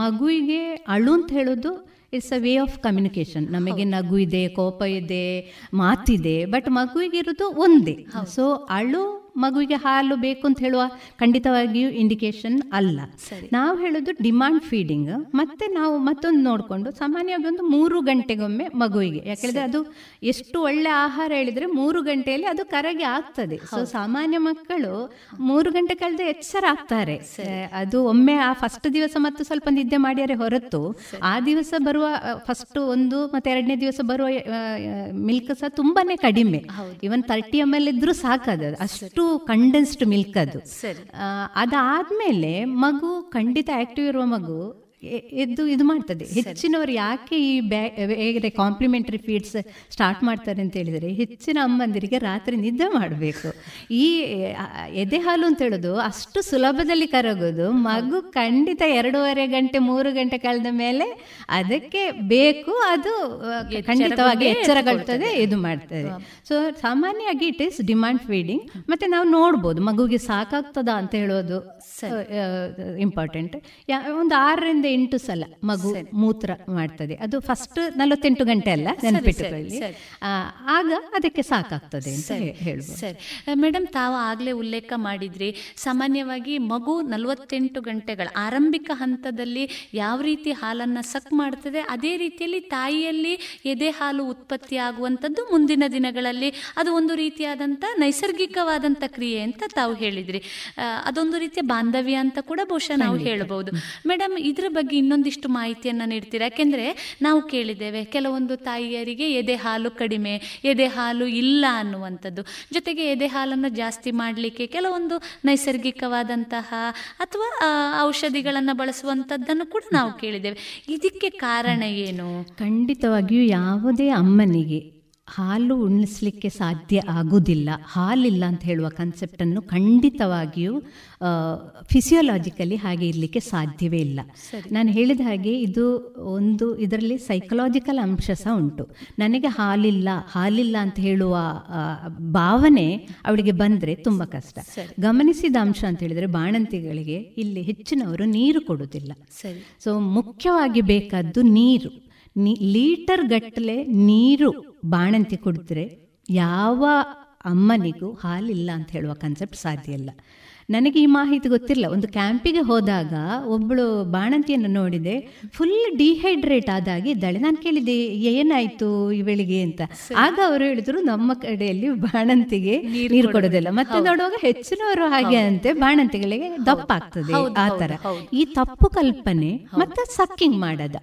ಮಗುವಿಗೆ ಅಳು ಅಂತ ಹೇಳೋದು it's a way of communication ನಮಗೆ ನಗು ಇದೆ ಕೋಪ ಇದೆ ಮಾತಿದೆ ಬಟ್ ಮಗುವಿಗೆ ಇರೋದು ಒಂದೇ. ಸೊ ಅಳು ಮಗುವಿಗೆ ಹಾಲು ಬೇಕು ಅಂತ ಹೇಳುವ ಖಂಡಿತವಾಗಿಯೂ ಇಂಡಿಕೇಶನ್ ಅಲ್ಲ. ನಾವು ಹೇಳೋದು ಡಿಮಾಂಡ್ ಫೀಡಿಂಗ್ ಮತ್ತೆ ನಾವು ಮತ್ತೊಂದು ನೋಡಿಕೊಂಡು ಸಾಮಾನ್ಯವಾಗಿ ಒಂದು ಮೂರು ಗಂಟೆಗೊಮ್ಮೆ ಮಗುವಿಗೆ. ಯಾಕೆಂದ್ರೆ ಅದು ಎಷ್ಟು ಒಳ್ಳೆ ಆಹಾರ ಹೇಳಿದ್ರೆ ಮೂರು ಗಂಟೆಯಲ್ಲಿ ಅದು ಕರಗಿ ಆಗ್ತದೆ. ಸೊ ಸಾಮಾನ್ಯ ಮಕ್ಕಳು ಮೂರು ಗಂಟೆ ಕಳೆದ ಎಚ್ಚರ ಆಗ್ತಾರೆ. ಅದು ಒಮ್ಮೆ ಆ ಫಸ್ಟ್ ದಿವಸ ಮತ್ತು ಸ್ವಲ್ಪ ನಿದ್ದೆ ಮಾಡಿದರೆ ಹೊರತು ಆ ದಿವಸ ಬರುವ ಫಸ್ಟ್ ಒಂದು ಮತ್ತೆ ಎರಡನೇ ದಿವಸ ಬರುವ ಮಿಲ್ಕ್ ಸಹ ತುಂಬಾನೇ ಕಡಿಮೆ. ಇವನ್ ತರ್ಟಿ ಎಂ ಎಲ್ ಇದ್ರೂ ಸಾಕದು. ಅಷ್ಟು ಕಂಡೆನ್ಸ್ಡ್ ಮಿಲ್ಕ್ ಅದು. ಅದಾದ್ಮೇಲೆ ಮಗು ಖಂಡಿತ ಆಕ್ಟಿವ್ ಇರುವ ಮಗು ಎದ್ದು ಇದು ಮಾಡ್ತದೆ. ಹೆಚ್ಚಿನವರು ಯಾಕೆ ಈ ಬೇರೆ ಕಾಂಪ್ಲಿಮೆಂಟರಿ ಫೀಡ್ಸ್ ಸ್ಟಾರ್ಟ್ ಮಾಡ್ತಾರೆ ಅಂತ ಹೇಳಿದರೆ ಹೆಚ್ಚಿನ ಅಮ್ಮಂದಿರಿಗೆ ರಾತ್ರಿ ನಿದ್ದೆ ಮಾಡಬೇಕು. ಈ ಎದೆ ಹಾಲು ಅಂತ ಹೇಳೋದು ಅಷ್ಟು ಸುಲಭದಲ್ಲಿ ಕರಗೋದು ಮಗು ಖಂಡಿತ ಎರಡೂವರೆ ಗಂಟೆ ಮೂರು ಗಂಟೆ ಕಳೆದ ಮೇಲೆ ಅದಕ್ಕೆ ಬೇಕು ಅದು ಖಂಡಿತವಾಗಿ ಎಚ್ಚರಗೊಳ್ತದೆ ಇದು ಮಾಡ್ತದೆ. ಸೊ ಸಾಮಾನ್ಯವಾಗಿ ಇಟ್ ಇಸ್ ಡಿಮಾಂಡ್ ಫೀಡಿಂಗ್ ಮತ್ತೆ ನಾವು ನೋಡ್ಬೋದು ಮಗುಗೆ ಸಾಕಾಗ್ತದ ಅಂತ ಹೇಳೋದು ಇಂಪಾರ್ಟೆಂಟ್ ಒಂದು ಆರರಿಂದ ಎಂಟು ಸಲ ಮಗು ಮೂತ್ರ ಮಾಡ್ತದೆ. ಅದು ಫಸ್ಟ್ ನಲವತ್ತೆಂಟು ಗಂಟೆ ಅಲ್ಲ ನೆನಪಿಟ್ಟುಕೊಳ್ಳಿ ಆಗ ಅದಕ್ಕೆ ಸಾಕಾಗ್ತದೆ ಅಂತ ಹೇಳ್ಬೋದು. ಸರಿ. ಮೇಡಮ್ ತಾವು ಆಗಲೇ ಉಲ್ಲೇಖ ಮಾಡಿದ್ರಿ ಸಾಮಾನ್ಯವಾಗಿ ಮಗು ನಲವತ್ತೆಂಟು ಗಂಟೆಗಳ ಆರಂಭಿಕ ಹಂತದಲ್ಲಿ ಯಾವ ರೀತಿ ಹಾಲನ್ನು ಸಕ್ ಮಾಡ್ತದೆ ಅದೇ ರೀತಿಯಲ್ಲಿ ತಾಯಿಯಲ್ಲಿ ಎದೆ ಹಾಲು ಉತ್ಪತ್ತಿ ಆಗುವಂಥದ್ದು ಮುಂದಿನ ದಿನಗಳಲ್ಲಿ. ಅದು ಒಂದು ರೀತಿಯಾದಂಥ ನೈಸರ್ಗಿಕವಾದಂಥ ಕ್ರಿಯೆ ಅಂತ ತಾವು ಹೇಳಿದ್ರಿ. ಅದೊಂದು ರೀತಿಯ ಬಾಂಧವ್ಯ ಅಂತ ಕೂಡ ಬಹುಶಃ ನಾವು ಹೇಳಬಹುದು ಮೇಡಮ್ ಇದ್ರ ಬಗ್ಗೆ ಇನ್ನೊಂದಿಷ್ಟು ಮಾಹಿತಿಯನ್ನು ನೀಡ್ತೀರಾ? ಯಾಕೆಂದರೆ ನಾವು ಕೇಳಿದ್ದೇವೆ, ಕೆಲವೊಂದು ತಾಯಿಯರಿಗೆ ಎದೆ ಹಾಲು ಕಡಿಮೆ, ಎದೆ ಹಾಲು ಇಲ್ಲ ಅನ್ನುವಂಥದ್ದು. ಜೊತೆಗೆ ಎದೆ ಹಾಲನ್ನು ಜಾಸ್ತಿ ಮಾಡಲಿಕ್ಕೆ ಕೆಲವೊಂದು ನೈಸರ್ಗಿಕವಾದಂತಹ ಅಥವಾ ಔಷಧಿಗಳನ್ನು ಬಳಸುವಂಥದ್ದನ್ನು ಕೂಡ ನಾವು ಕೇಳಿದ್ದೇವೆ. ಇದಕ್ಕೆ ಕಾರಣ ಏನು? ಖಂಡಿತವಾಗಿಯೂ ಯಾವುದೇ ಅಮ್ಮನಿಗೆ ಹಾಲು ಉಣಿಸ್ಲಿಕ್ಕೆ ಸಾಧ್ಯ ಆಗುವುದಿಲ್ಲ ಹಾಲಿಲ್ಲ ಅಂತ ಹೇಳುವ ಕನ್ಸೆಪ್ಟನ್ನು ಖಂಡಿತವಾಗಿಯೂ ಫಿಸಿಯೋಲಾಜಿಕಲಿ ಹಾಗೆ ಇರಲಿಕ್ಕೆ ಸಾಧ್ಯವೇ ಇಲ್ಲ. ನಾನು ಹೇಳಿದ ಹಾಗೆ ಇದು ಒಂದು ಇದರಲ್ಲಿ ಸೈಕಲಾಜಿಕಲ್ ಅಂಶ ಸಹ ಉಂಟು. ನನಗೆ ಹಾಲಿಲ್ಲ ಹಾಲಿಲ್ಲ ಅಂತ ಹೇಳುವ ಭಾವನೆ ಅವಳಿಗೆ ಬಂದರೆ ತುಂಬ ಕಷ್ಟ. ಗಮನಿಸಿದ ಅಂಶ ಅಂತ ಹೇಳಿದರೆ ಬಾಣಂತಿಗಳಿಗೆ ಇಲ್ಲಿ ಹೆಚ್ಚಿನವರು ನೀರು ಕೊಡುವುದಿಲ್ಲ. ಸೊ ಮುಖ್ಯವಾಗಿ ಬೇಕಾದ್ದು ನೀರು. ಲೀಟರ್ ಗಟ್ಟಲೆ ನೀರು ಬಾಣಂತಿ ಕುಡಿದ್ರೆ ಯಾವ ಅಮ್ಮನಿಗೂ ಹಾಲಿಲ್ಲ ಅಂತ ಹೇಳುವ ಕನ್ಸೆಪ್ಟ್ ಸಾಧ್ಯ ಇಲ್ಲ. ನನಗೆ ಈ ಮಾಹಿತಿ ಗೊತ್ತಿಲ್ಲ. ಒಂದು ಕ್ಯಾಂಪಿಗೆ ಹೋದಾಗ ಒಬ್ಬಳು ಬಾಣಂತಿಯನ್ನು ನೋಡಿದೆ. ಫುಲ್ ಡಿಹೈಡ್ರೇಟ್ ಆದಾಗಿ ಇದ್ದಾಳೆ. ನಾನು ಕೇಳಿದೆ ಏನಾಯ್ತು ಇವಳಿಗೆ ಅಂತ. ಆಗ ಅವರು ಹೇಳಿದ್ರು ನಮ್ಮ ಕಡೆಯಲ್ಲಿ ಬಾಣಂತಿಗೆ ನೀರು ಕೊಡೋದಿಲ್ಲ. ಮತ್ತೆ ನೋಡುವಾಗ ಹೆಚ್ಚಿನವರು ಹಾಗೆ ಅಂತೆ ಬಾಣಂತಿಗಳಿಗೆ ದಪ್ಪ ಆಗ್ತದೆ ಆತರ ತರ ಈ ತಪ್ಪು ಕಲ್ಪನೆ ಮತ್ತೆ ಸಕ್ಕಿಂಗ್ ಮಾಡದ.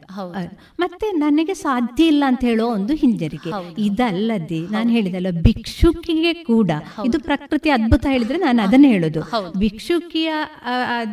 ಮತ್ತೆ ನನಗೆ ಸಾಧ್ಯ ಇಲ್ಲ ಅಂತ ಹೇಳೋ ಒಂದು ಹಿಂಜರಿಕೆ. ಇದಲ್ಲದೆ ನಾನು ಹೇಳಿದಲ್ಲ ಭಿಕ್ಷುಕಿಗೆ ಕೂಡ. ಇದು ಪ್ರಕೃತಿ ಅದ್ಭುತ ಹೇಳಿದ್ರೆ ನಾನು ಅದನ್ನೇ ಹೇಳೋದು. ಭಿಕ್ಷುಕಿಯ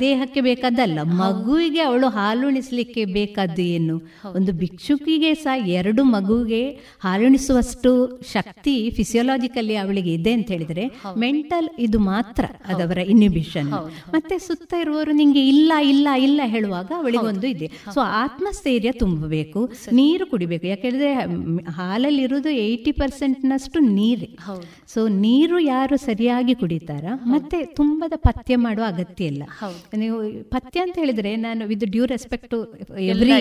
ದೇಹಕ್ಕೆ ಬೇಕಾದಲ್ಲ ಮಗುವಿಗೆ ಅವಳು ಹಾಲುಣಿಸ್ಲಿಕ್ಕೆ ಬೇಕಾದ್ದು ಏನು? ಒಂದು ಭಿಕ್ಷುಕಿಗೆ ಸಹ ಎರಡು ಮಗುವಿಗೆ ಹಾಲುಣಿಸುವಷ್ಟು ಶಕ್ತಿ ಫಿಸಿಯೋಲಾಜಿಕಲಿ ಅವಳಿಗೆ ಇದೆ ಅಂತ ಹೇಳಿದ್ರೆ ಮೆಂಟಲ್ ಇದು ಮಾತ್ರ ಅದವರ ಇನ್ಹಿಬಿಷನ್ ಮತ್ತೆ ಸುತ್ತ ಇರುವವರು ನಿಂಗೆ ಇಲ್ಲ ಇಲ್ಲ ಇಲ್ಲ ಹೇಳುವಾಗ ಅವಳಿಗೆ ಒಂದು ಇದೆ. ಸೊ ಆತ್ಮಸ್ಥೈರ್ಯ ತುಂಬಬೇಕು ನೀರು ಕುಡಿಬೇಕು. ಯಾಕೆಂದ್ರೆ ಹಾಲಲ್ಲಿ ಇರುವುದು ಏಯ್ಟಿ ಪರ್ಸೆಂಟ್ನಷ್ಟು ನೀರು. ಸೊ ನೀರು ಯಾರು ಸರಿಯಾಗಿ ಕುಡಿತಾರ? ಮತ್ತೆ ತುಂಬದ ಪಥ್ಯ ಮಾಡುವ ಅಗತ್ಯ ಇಲ್ಲ. ನೀವು ಪಥ್ಯ ಅಂತ ಹೇಳಿದ್ರೆ ನಾನು ವಿತ್ ಡ್ಯೂ ರೆಸ್ಪೆಕ್ಟ್ ಎವ್ರಿ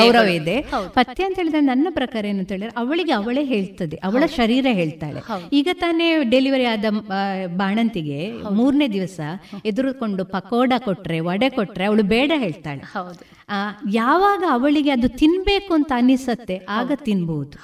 ಗೌರವ ಇದೆ. ಪಥ್ಯ ಅಂತ ಹೇಳಿದ್ರೆ ನನ್ನ ಪ್ರಕಾರ ಏನು ಅಂತ ಹೇಳಿದ್ರೆ ಅವಳಿಗೆ ಅವಳೇ ಹೇಳ್ತದೆ ಅವಳ ಶರೀರ ಹೇಳ್ತಾಳೆ. ಈಗ ತಾನೇ ಡೆಲಿವರಿ ಆದ ಬಾಣಂತಿಗೆ ಮೂರನೇ ದಿವಸ ಎದುರುಕೊಂಡು ಪಕೋಡ ಕೊಟ್ರೆ ವಡೆ ಕೊಟ್ರೆ ಅವಳು ಬೇಡ ಹೇಳ್ತಾಳೆ. ಯಾವಾಗ ಅವಳಿಗೆ ಅದು ತಿನ್ಬೇಕು ಅಂತ ಅನಿಸತ್ತೆ ಆಗ ತಿನ್ಬಹುದು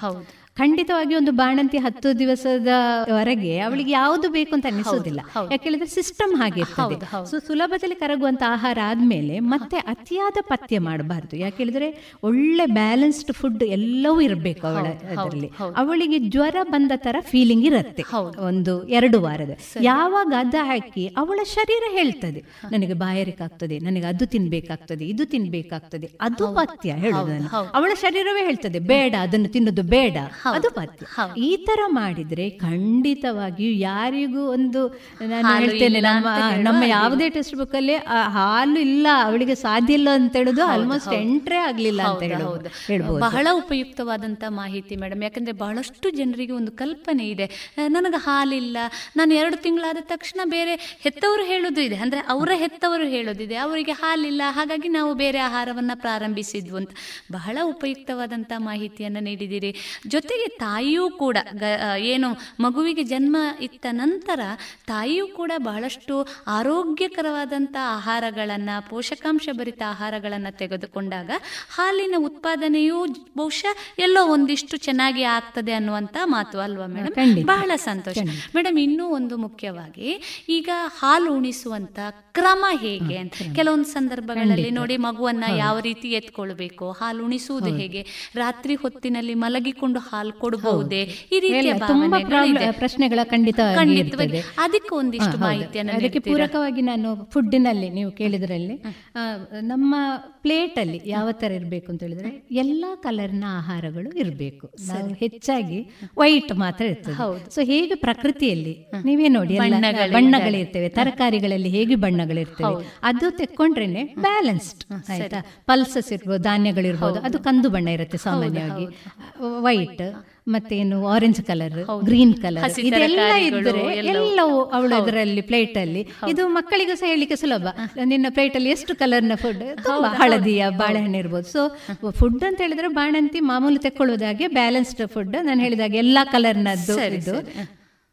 ಖಂಡಿತವಾಗಿ ಒಂದು ಬಾಣಂತಿ ಹತ್ತು ದಿವಸದವರೆಗೆ ಅವಳಿಗೆ ಯಾವುದು ಬೇಕು ಅಂತ ಅನಿಸೋದಿಲ್ಲ ಯಾಕೆಂದ್ರೆ ಸಿಸ್ಟಮ್ ಹಾಗೆ ಇರ್ತದೆ. ಸೊ ಸುಲಭದಲ್ಲಿ ಕರಗುವಂತ ಆಹಾರ ಆದ್ಮೇಲೆ ಮತ್ತೆ ಅತಿಯಾದ ಪಥ್ಯ ಮಾಡಬಾರ್ದು. ಯಾಕೆಂದ್ರೆ ಒಳ್ಳೆ ಬ್ಯಾಲೆನ್ಸ್ಡ್ ಫುಡ್ ಎಲ್ಲವೂ ಇರಬೇಕು ಅವಳ ಅದರಲ್ಲಿ. ಅವಳಿಗೆ ಜ್ವರ ಬಂದ ತರ ಫೀಲಿಂಗ್ ಇರುತ್ತೆ. ಒಂದು ಎರಡು ವಾರದ. ಯಾವಾಗ ಅದ ಹಾಕಿ ಅವಳ ಶರೀರ ಹೇಳ್ತದೆ. ನನಗೆ ಬಾಯಾರಿಕಾಗ್ತದೆ ನನಗೆ ಅದು ತಿನ್ಬೇಕಾಗ್ತದೆ ಇದು ತಿನ್ಬೇಕಾಗ್ತದೆ. ಅದು ಪಥ್ಯ ಹೇಳುದು ಅವಳ ಶರೀರವೇ ಹೇಳ್ತದೆ ಬೇಡ ಅದನ್ನು ತಿನ್ನೋದು ಬೇಡ. ಅದು ಪದ್ಯ ಈ ತರ ಮಾಡಿದ್ರೆ ಖಂಡಿತವಾಗಿಯೂ ಯಾರಿಗೂ ಒಂದು ನಾನು ಹೇಳ್ತೇನೆ ನಮ್ಮ ನಮ್ಮ ಯಾವುದೇ ಟೆಕ್ಸ್ಟ್ ಬುಕ್ ಅಲ್ಲಿ ಹಾಲು ಇಲ್ಲ ಅವಳಿಗೆ ಸಾಧ್ಯ ಇಲ್ಲ ಅಂತ ಹೇಳುದು ಆಲ್ಮೋಸ್ಟ್ ಎಂಟ್ರೆ ಆಗ್ಲಿಲ್ಲ ಅಂತ ಹೇಳ್ಬೋದು. ಬಹಳ ಉಪಯುಕ್ತವಾದಂತ ಮಾಹಿತಿ ಮೇಡಮ್ ಯಾಕಂದ್ರೆ ಬಹಳಷ್ಟು ಜನರಿಗೆ ಒಂದು ಕಲ್ಪನೆ ಇದೆ. ನನಗೆ ಹಾಲಿಲ್ಲ ನಾನು ಎರಡು ತಿಂಗಳಾದ ತಕ್ಷಣ ಬೇರೆ ಹೆತ್ತವರು ಹೇಳೋದು ಇದೆ. ಅಂದ್ರೆ ಅವರ ಹೆತ್ತವರು ಹೇಳೋದಿದೆ ಅವರಿಗೆ ಹಾಲಿಲ್ಲ ಹಾಗಾಗಿ ನಾವು ಬೇರೆ ಆಹಾರವನ್ನ ಪ್ರಾರಂಭಿಸಿದ್ವು ಅಂತ. ಬಹಳ ಉಪಯುಕ್ತವಾದಂತ ಮಾಹಿತಿಯನ್ನ ನೀಡಿದ್ದೀರಿ ಜೊತೆಗೆ ತಾಯಿಯೂ ಕೂಡ ಏನು ಮಗುವಿಗೆ ಜನ್ಮ ಇತ್ತ ನಂತರ ತಾಯಿಯೂ ಕೂಡ ಬಹಳಷ್ಟು ಆರೋಗ್ಯಕರವಾದಂಥ ಆಹಾರಗಳನ್ನು ಪೋಷಕಾಂಶ ಭರಿತ ಆಹಾರಗಳನ್ನು ತೆಗೆದುಕೊಂಡಾಗ ಹಾಲಿನ ಉತ್ಪಾದನೆಯು ಬಹುಶಃ ಎಲ್ಲೋ ಒಂದಿಷ್ಟು ಚೆನ್ನಾಗಿ ಆಗ್ತದೆ ಅನ್ನುವಂಥ ಮಾತು ಅಲ್ವಾ ಮೇಡಮ್? ಬಹಳ ಸಂತೋಷ. ಮೇಡಮ್ ಇನ್ನೂ ಒಂದು ಮುಖ್ಯವಾಗಿ ಈಗ ಹಾಲು ಉಣಿಸುವಂತ ಕ್ರಮ ಹೇಗೆ ಅಂತ? ಕೆಲವೊಂದು ಸಂದರ್ಭಗಳಲ್ಲಿ ನೋಡಿ ಮಗುವನ್ನ ಯಾವ ರೀತಿ ಎತ್ಕೊಳ್ಬೇಕು ಹಾಲು ಉಣಿಸುವುದು ಹೇಗೆ? ರಾತ್ರಿ ಹೊತ್ತಿನಲ್ಲಿ ಮಲಗಿಕೊಂಡು ಹಾಲು ಕೊಡಬಹುದೇ? ಈ ರೀತಿಯ ಪ್ರಶ್ನೆಗಳ ಖಂಡಿತ ಅದಕ್ಕೆ ಒಂದಿಷ್ಟು ಮಾಹಿತಿಯನ್ನು ಅದಕ್ಕೆ ಪೂರಕವಾಗಿ ನಾನು ಫುಡ್ಡಿನಲ್ಲಿ ನೀವು ಕೇಳಿದ್ರಲ್ಲಿ ನಮ್ಮ ಪ್ಲೇಟ್ ಅಲ್ಲಿ ಯಾವ ತರ ಇರಬೇಕು ಅಂತ ಹೇಳಿದ್ರೆ ಎಲ್ಲಾ ಕಲರ್ನ ಆಹಾರಗಳು ಇರಬೇಕು. ಹೆಚ್ಚಾಗಿ ವೈಟ್ ಮಾತ್ರ ಇರ್ತದೆ. ಸೊ ಹೇಗೆ ಪ್ರಕೃತಿಯಲ್ಲಿ? ನೀವೇ ನೋಡಿ ಬಣ್ಣಗಳಿರ್ತೇವೆ ತರಕಾರಿಗಳಲ್ಲಿ ಹೇಗೆ ಬಣ್ಣಗಳಿರ್ತೇವೆ? ಅದು ತೆಕ್ಕೊಂಡ್ರೇನೆ ಬ್ಯಾಲೆನ್ಸ್ಡ್ ಆಯ್ತಾ? ಪಲ್ಸಸ್ ಇರ್ಬೋದು ಧಾನ್ಯಗಳಿರ್ಬೋದು ಅದು ಕಂದು ಬಣ್ಣ ಇರುತ್ತೆ ಸಾಮಾನ್ಯವಾಗಿ. ವೈಟ್ ಮತ್ತೇನು ಆರೆಂಜ್ ಕಲರ್ ಗ್ರೀನ್ ಕಲರ್ ಇದೆಲ್ಲ ಇದ್ರೆ ಎಲ್ಲವೂ ಅವಳು ಅದರಲ್ಲಿ ಪ್ಲೇಟ್ ಅಲ್ಲಿ. ಇದು ಮಕ್ಕಳಿಗೂ ಸಹ ಹೇಳಲಿಕ್ಕೆ ಸುಲಭ. ನಿನ್ನ ಪ್ಲೇಟ್ ಅಲ್ಲಿ ಎಷ್ಟು ಕಲರ್ನ ಫುಡ್ ಹಳದಿಯ ಬಾಳೆಹಣ್ಣು ಇರ್ಬೋದು. ಸೊ ಫುಡ್ ಅಂತ ಹೇಳಿದ್ರೆ ಬಾಣಂತಿ ಮಾಮೂಲು ತೆಕ್ಕೊಳ್ಳೋದಾಗೆ ಬ್ಯಾಲೆನ್ಸ್ಡ್ ಫುಡ್ ನಾನು ಹೇಳಿದಾಗ ಎಲ್ಲಾ ಕಲರ್ನದ್ದು ಇದು.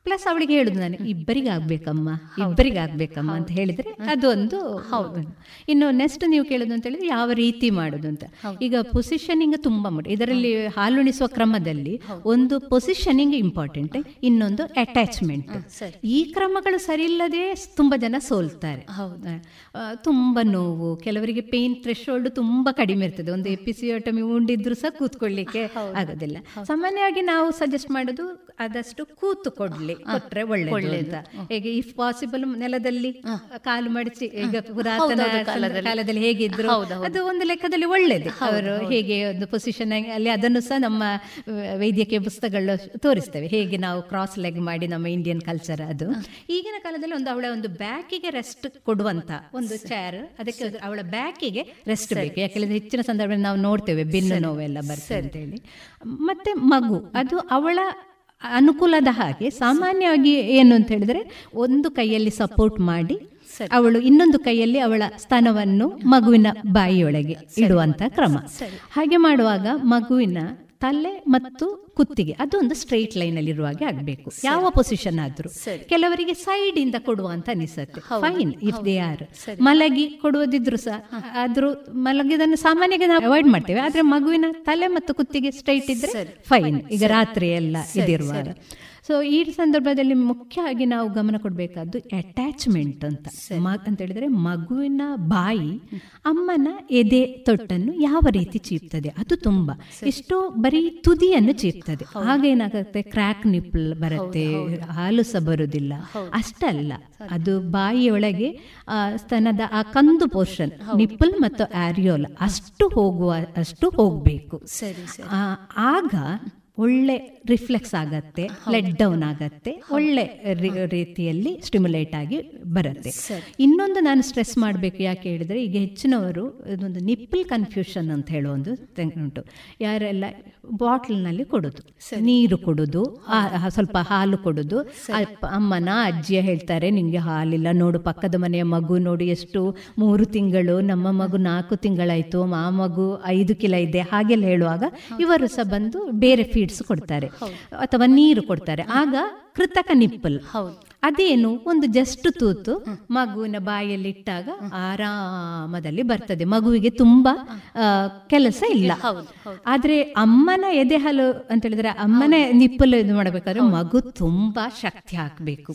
ಪ್ಲಸ್ ಅವಳಿಗೆ ಹೇಳುದು ನಾನು ಇಬ್ಬರಿಗಾಗಬೇಕಮ್ಮ ಆಗ್ಬೇಕಮ್ಮ ಇಬ್ಬರಿಗೆ ಆಗ್ಬೇಕಮ್ಮ ಅಂತ ಹೇಳಿದ್ರೆ ಅದೊಂದು ಹೌದು. ಇನ್ನು ನೆಕ್ಸ್ಟ್ ನೀವು ಕೇಳುದು ಅಂತ ಹೇಳಿದ್ರೆ ಯಾವ ರೀತಿ ಮಾಡುದು ಅಂತ. ಈಗ ಪೊಸಿಷನಿಂಗ್ ತುಂಬಾ ಮಾಡಿ ಇದರಲ್ಲಿ ಹಾಲುಣಿಸುವ ಕ್ರಮದಲ್ಲಿ ಒಂದು ಪೊಸಿಷನಿಂಗ್ ಇಂಪಾರ್ಟೆಂಟ್ ಇನ್ನೊಂದು ಅಟ್ಯಾಚ್ಮೆಂಟ್ ಈ ಕ್ರಮಗಳು ಸರಿ ಇಲ್ಲದೆ ತುಂಬಾ ಜನ ಸೋಲ್ತಾರೆ. ತುಂಬಾ ನೋವು ಕೆಲವರಿಗೆ ಪೇನ್ ಥ್ರೆಶೋಲ್ಡ್ ತುಂಬಾ ಕಡಿಮೆ ಇರ್ತದೆ. ಒಂದು ಎಪಿಸಿಯೋಟಮಿ ಉಂಡಿದ್ರು ಸಹ ಕೂತ್ಕೊಳ್ಳಿಕ್ಕೆ ಆಗೋದಿಲ್ಲ. ಸಾಮಾನ್ಯವಾಗಿ ನಾವು ಸಜೆಸ್ಟ್ ಮಾಡೋದು ಆದಷ್ಟು ಕೂತು ಕೊಡ್ಲಿ ಕೊಟ್ರೆ ಒಳ್ಳೆಯದು ಅಂತ. ಹೇಗೆ ಇಫ್ ಪಾಸಿಬಲ್ ನೆಲದಲ್ಲಿ ಕಾಲು ಮಡಿಸಿ ಈಗ ಪುರಾತನ ಕಾಲದಲ್ಲಿ. ಹೇಗಿದ್ರು ಅದು ಒಂದು ಲೆಕ್ಕದಲ್ಲಿ ಒಳ್ಳೇದು. ಅವರು ಹೇಗೆ ಒಂದು ಪೊಸಿಷನ್ ಅಲ್ಲಿ ಅದನ್ನು ಸಹ ನಮ್ಮ ವೈದ್ಯಕೀಯ ಪುಸ್ತಕಗಳು ತೋರಿಸ್ತೇವೆ. ಹೇಗೆ ನಾವು ಕ್ರಾಸ್ ಲೆಗ್ ಮಾಡಿ ನಮ್ಮ ಇಂಡಿಯನ್ ಕಲ್ಚರ್ ಅದು. ಈಗಿನ ಕಾಲದಲ್ಲಿ ಒಂದು ಅವಳ ಒಂದು ಬ್ಯಾಕಿಗೆ ರೆಸ್ಟ್ ಕೊಡುವಂತ ಒಂದು ಚೇರ್ ಅದಕ್ಕೆ ಅವಳ ಬ್ಯಾಕಿಗೆ ರೆಸ್ಟ್ ಬೇಕು. ಯಾಕೆಂದ್ರೆ ಹೆಚ್ಚಿನ ಸಂದರ್ಭದಲ್ಲಿ ನಾವು ನೋಡ್ತೇವೆ ಬೆನ್ನು ನೋವೆಲ್ಲ ಬರ್ತದೆ ಅಂತ ಹೇಳಿ ಮತ್ತೆ ಮಗು ಅದು ಅವಳ ಅನುಕೂಲದ ಹಾಗೆ ಸಾಮಾನ್ಯವಾಗಿ ಏನು ಅಂತ ಹೇಳಿದ್ರೆ ಒಂದು ಕೈಯಲ್ಲಿ ಸಪೋರ್ಟ್ ಮಾಡಿ ಅವಳು ಇನ್ನೊಂದು ಕೈಯಲ್ಲಿ ಅವಳ ಸ್ತನವನ್ನು ಮಗುವಿನ ಬಾಯಿಯೊಳಗೆ ಇಡುವಂತ ಕ್ರಮ. ಹಾಗೆ ಮಾಡುವಾಗ ಮಗುವಿನ ತಲೆ ಮತ್ತು ಕುತ್ತಿಗೆ ಅದೊಂದು ಸ್ಟ್ರೈಟ್ ಲೈನ್ ಅಲ್ಲಿ ಇರುವಾಗೆ ಆಗಬೇಕು. ಯಾವ ಪೊಸಿಷನ್ ಆದ್ರೂ. ಕೆಲವರಿಗೆ ಸೈಡ್ ಇಂದ ಕೊಡುವ ಅಂತ ಅನಿಸುತ್ತೆ. ಫೈನ್ ಇಫ್ ದೇ ಆರ್ ಮಲಗಿ ಕೊಡುವುದಿದ್ರು ಸಹ ಆದ್ರೂ ಮಲಗಿದನ್ನು ಸಾಮಾನ್ಯವಾಗಿ ನಾವು ಅವಾಯ್ಡ್ ಮಾಡ್ತೇವೆ. ಆದ್ರೆ ಮಗುವಿನ ತಲೆ ಮತ್ತು ಕುತ್ತಿಗೆ ಸ್ಟ್ರೈಟ್ ಇದ್ರೆ ಫೈನ್ ಈಗ ರಾತ್ರಿ ಎಲ್ಲ ಇದಿರುವಾಗ. ಸೊ ಈ ಸಂದರ್ಭದಲ್ಲಿ ಮುಖ್ಯವಾಗಿ ನಾವು ಗಮನ ಕೊಡಬೇಕಾದ್ದು ಅಟ್ಯಾಚ್ಮೆಂಟ್ ಅಂತ. ಅಂತ ಹೇಳಿದ್ರೆ ಮಗುವಿನ ಬಾಯಿ ಅಮ್ಮನ ಎದೆ ತೊಟ್ಟನ್ನು ಯಾವ ರೀತಿ ಚೀಪ್ತದೆ? ಅದು ತುಂಬಾ. ಎಷ್ಟೋ ಬರೀ ತುದಿಯನ್ನು ಚೀಪ್ತದೆ. ಆಗ ಏನಾಗುತ್ತೆ? ಕ್ರ್ಯಾಕ್ ನಿಪ್ಪಲ್ ಬರುತ್ತೆ. ಹಾಲು ಸಹ ಬರುವುದಿಲ್ಲ ಅಷ್ಟಲ್ಲ. ಅದು ಬಾಯಿಯೊಳಗೆ ಸ್ತನದ ಆ ಕಂದು ಪೋರ್ಷನ್ ನಿಪ್ಪಲ್ ಮತ್ತು ಆರಿಯೋಲ್ ಅಷ್ಟು ಹೋಗುವ ಅಷ್ಟು ಹೋಗ್ಬೇಕು. ಆಗ ಒಳ್ಳೆ ರಿಫ್ಲೆಕ್ಸ್ ಆಗತ್ತೆ ಲೆಟ್ ಡೌನ್ ಆಗತ್ತೆ ಒಳ್ಳೆ ರೀತಿಯಲ್ಲಿ ಸ್ಟಿಮ್ಯುಲೇಟ್ ಆಗಿ ಬರುತ್ತೆ. ಇನ್ನೊಂದು ನಾನು ಸ್ಟ್ರೆಸ್ ಮಾಡಬೇಕು ಯಾಕೆ ಹೇಳಿದ್ರೆ ಈಗ ಹೆಚ್ಚಿನವರು ಇದೊಂದು ನಿಪ್ಪಲ್ ಕನ್ಫ್ಯೂಷನ್ ಅಂತ ಹೇಳೋ ಒಂದು ಉಂಟು. ಯಾರೆಲ್ಲ ಬಾಟ್ಲ್ನಲ್ಲಿ ಕೊಡೋದು. ನೀರು ಕೊಡೋದು ಸ್ವಲ್ಪ ಹಾಲು ಕೊಡೋದು. ಅಮ್ಮನ ಅಜ್ಜಿಯ ಹೇಳ್ತಾರೆ ನಿಮಗೆ ಹಾಲಿಲ್ಲ ನೋಡು ಪಕ್ಕದ ಮನೆಯ ಮಗು ನೋಡಿ ಎಷ್ಟು ಮೂರು ತಿಂಗಳು ನಮ್ಮ ಮಗು ನಾಲ್ಕು ತಿಂಗಳಾಯ್ತು ಮಾ ಮಗು ಐದು ಕಿಲ ಇದೆ ಹಾಗೆಲ್ಲ ಹೇಳುವಾಗ ಇವರು ಸಹ ಬಂದು ಬೇರೆ ಫೀಡ್ಸ್ ಕೊಡ್ತಾರೆ. ಅಥವಾ ನೀರು ಕೊಡ್ತಾರೆ. ಆಗ ಕೃತಕ ನಿಪ್ಪಲ್. ಅದೇನು? ಒಂದು ಜಸ್ಟ್ ತೂತು ಮಗುವಿನ ಬಾಯಲ್ಲಿ ಇಟ್ಟಾಗ ಆರಾಮದಲ್ಲಿ ಬರ್ತದೆ. ಮಗುವಿಗೆ ತುಂಬಾ ಕೆಲಸ ಇಲ್ಲ. ಆದ್ರೆ ಅಮ್ಮನ ಎದೆ ಹಾಲು ಅಂತ ಹೇಳಿದ್ರೆ ಅಮ್ಮನ ನಿಪ್ಪಲು ಇದು ಮಾಡಬೇಕಾದ್ರೆ ಮಗು ತುಂಬಾ ಶಕ್ತಿ ಹಾಕ್ಬೇಕು.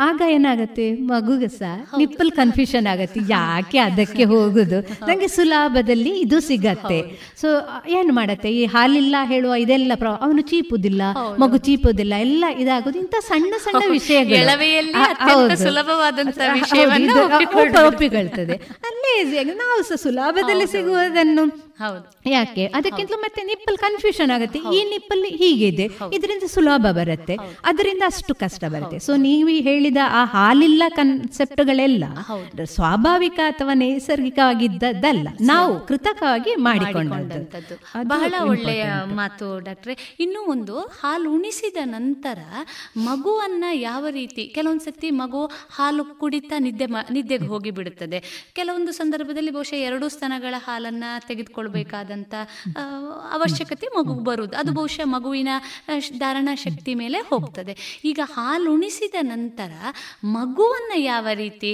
ಆಗ ಏನಾಗತ್ತೆ? ಮಗುಗೆ ಸಹ ನಿಪ್ಪಲ್ ಕನ್ಫ್ಯೂಷನ್ ಆಗತ್ತೆ. ಯಾಕೆ ಅದಕ್ಕೆ ಹೋಗುದು? ನಂಗೆ ಸುಲಭದಲ್ಲಿ ಇದು ಸಿಗತ್ತೆ. ಸೊ ಏನ್ ಮಾಡತ್ತೆ? ಈ ಹಾಲಿಲ್ಲ ಹೇಳುವ ಇದೆಲ್ಲ ಅವನು ಚೀಪುದಿಲ್ಲ ಮಗು ಚೀಪುದಿಲ್ಲ ಎಲ್ಲ ಇದಾಗೋದು. ಇಂಥ ಸಣ್ಣ ಸಣ್ಣ ವಿಷಯಗಳು. ಒಪ್ಪಿಕೊಳ್ತದೆ. ಅಲ್ಲೇ ಈಸಿಯಾಗಿ ನಾವು ಸಹ ಸುಲಭದಲ್ಲಿ ಸಿಗುವುದನ್ನು ಯಾಕೆ? ಅದಕ್ಕಿಂತ ಮತ್ತೆ ನಿಪ್ಪಲ್ ಕನ್ಫ್ಯೂಷನ್ ಆಗುತ್ತೆ. ಈ ನಿಪ್ಪಲ್ ಹೀಗಿದೆ ಇದರಿಂದ ಸುಲಭ ಬರುತ್ತೆ. ಅದರಿಂದ ಅಷ್ಟು ಕಷ್ಟ ಬರುತ್ತೆ. ಸೊ ನೀವು ಹೇಳಿದ ಆ ಹಾಲಿಲ್ಲ ಕನ್ಸೆಪ್ಟ್ಗಳೆಲ್ಲ ಸ್ವಾಭಾವಿಕ ಅಥವಾ ನೈಸರ್ಗಿಕವಾಗಿದ್ದದ್ದಲ್ಲ. ನಾವು ಕೃತಕವಾಗಿ ಮಾಡಿಕೊಂಡು ಬಹಳ ಒಳ್ಳೆಯ ಮಾತು ಡಾಕ್ಟ್ರೆ. ಇನ್ನೂ ಒಂದು ಹಾಲು ಉಣಿಸಿದ ನಂತರ ಮಗುವನ್ನ ಯಾವ ರೀತಿ ಕೆಲವೊಂದ್ಸತಿ ಮಗು ಹಾಲು ಕುಡಿತಾ ನಿದ್ದೆ ನಿದ್ದೆಗೆ ಹೋಗಿ ಬಿಡುತ್ತದೆ ಕೆಲವೊಂದು ಸಂದರ್ಭದಲ್ಲಿ ಬಹುಶಃ ಎರಡು ಸ್ತನಗಳ ಹಾಲನ್ನ ತೆಗೆದುಕೊಳ್ಬೇಕಾದಂತ ಅವಶ್ಯಕತೆ ಮಗುಗೆ ಬರುವುದು. ಅದು ಬಹುಶಃ ಮಗುವಿನ ಧಾರಣಾ ಶಕ್ತಿ ಮೇಲೆ ಹೋಗ್ತದೆ. ಈಗ ಹಾಲು ಉಣಿಸಿದ ನಂತರ ಮಗುವನ್ನ ಯಾವ ರೀತಿ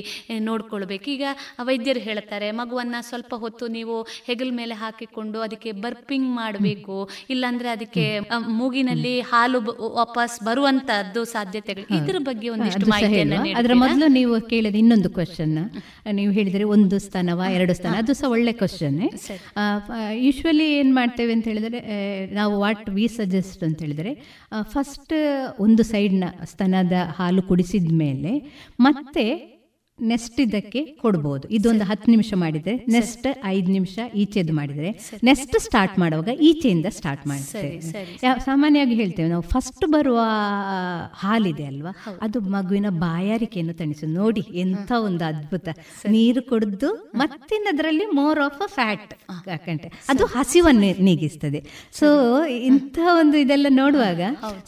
ನೋಡ್ಕೊಳ್ಬೇಕು? ಈಗ ವೈದ್ಯರು ಹೇಳ್ತಾರೆ ಮಗುವನ್ನ ಸ್ವಲ್ಪ ಹೊತ್ತು ನೀವು ಹೆಗಲ ಮೇಲೆ ಹಾಕಿಕೊಂಡು ಅದಕ್ಕೆ ಬರ್ಪಿಂಗ್ ಮಾಡಬೇಕು. ಇಲ್ಲಾಂದ್ರೆ ಅದಕ್ಕೆ ಮೂಗಿನಲ್ಲಿ ಹಾಲು ವಾಪಸ್ ಬರುವಂತಹದ್ದು ಸಾಧ್ಯತೆಗಳು. ಇದ್ರ ಬಗ್ಗೆ ಒಂದಿಷ್ಟು ಮಾಹಿತಿಯನ್ನು ಅದರ ಮೊದಲು ನೀವು ಕೇಳಿದ ಇನ್ನೊಂದು ಕ್ವಶನ್ ನೀವು ಹೇಳಿದ್ರೆ ಒಂದು ಸ್ಥಾನವ ಎರಡು ಸ್ಥಾನ. ಅದು ಸಹ ಒಳ್ಳೆ ಕ್ವಶನ್ ಯೂಶ್ವಲಿ ಏನು ಮಾಡ್ತೇವೆ ಅಂತ ಹೇಳಿದ್ರೆ ನಾವು ವಾಟ್ ವಿ ಸಜೆಸ್ಟ್ ಅಂತ ಹೇಳಿದ್ರೆ ಫಸ್ಟ್ ಒಂದು ಸೈಡ್ನ ಸ್ತನದ ಹಾಲು ಕುಡಿಸಿದ ಮೇಲೆ ಮತ್ತೆ ನೆಕ್ಸ್ಟ್ ಇದಕ್ಕೆ ಕೊಡ್ಬೋದು. ಇದೊಂದು ಹತ್ತು ನಿಮಿಷ ಮಾಡಿದ್ರೆ ನೆಕ್ಸ್ಟ್ ಐದು ನಿಮಿಷ ಈಚೆದು ಮಾಡಿದ್ರೆ ನೆಕ್ಸ್ಟ್ ಸ್ಟಾರ್ಟ್ ಮಾಡುವಾಗ ಈಚೆಯಿಂದ ಸ್ಟಾರ್ಟ್ ಮಾಡ್ತೇವೆ ಸಾಮಾನ್ಯವಾಗಿ ಹೇಳ್ತೇವೆ ನಾವು ಫಸ್ಟ್ ಬರುವ ಹಾಲಿದೆ ಅಲ್ವಾ ಅದು ಮಗುವಿನ ಬಾಯಾರಿಕೆಯನ್ನು ತಣಿಸು ನೋಡಿ ಎಂಥ ಒಂದು ಅದ್ಭುತ. ನೀರು ಕುಡಿದು ಮತ್ತೆ ಅದರಲ್ಲಿ ಮೋರ್ ಆಫ್ ಅ ಫ್ಯಾಟ್ ಯಾಕಂತೆ ಅದು ಹಸಿವನ್ನು ನೀಗಿಸ್ತದೆ. ಸೊ ಇಂಥ ಒಂದು ಇದೆಲ್ಲ ನೋಡುವಾಗ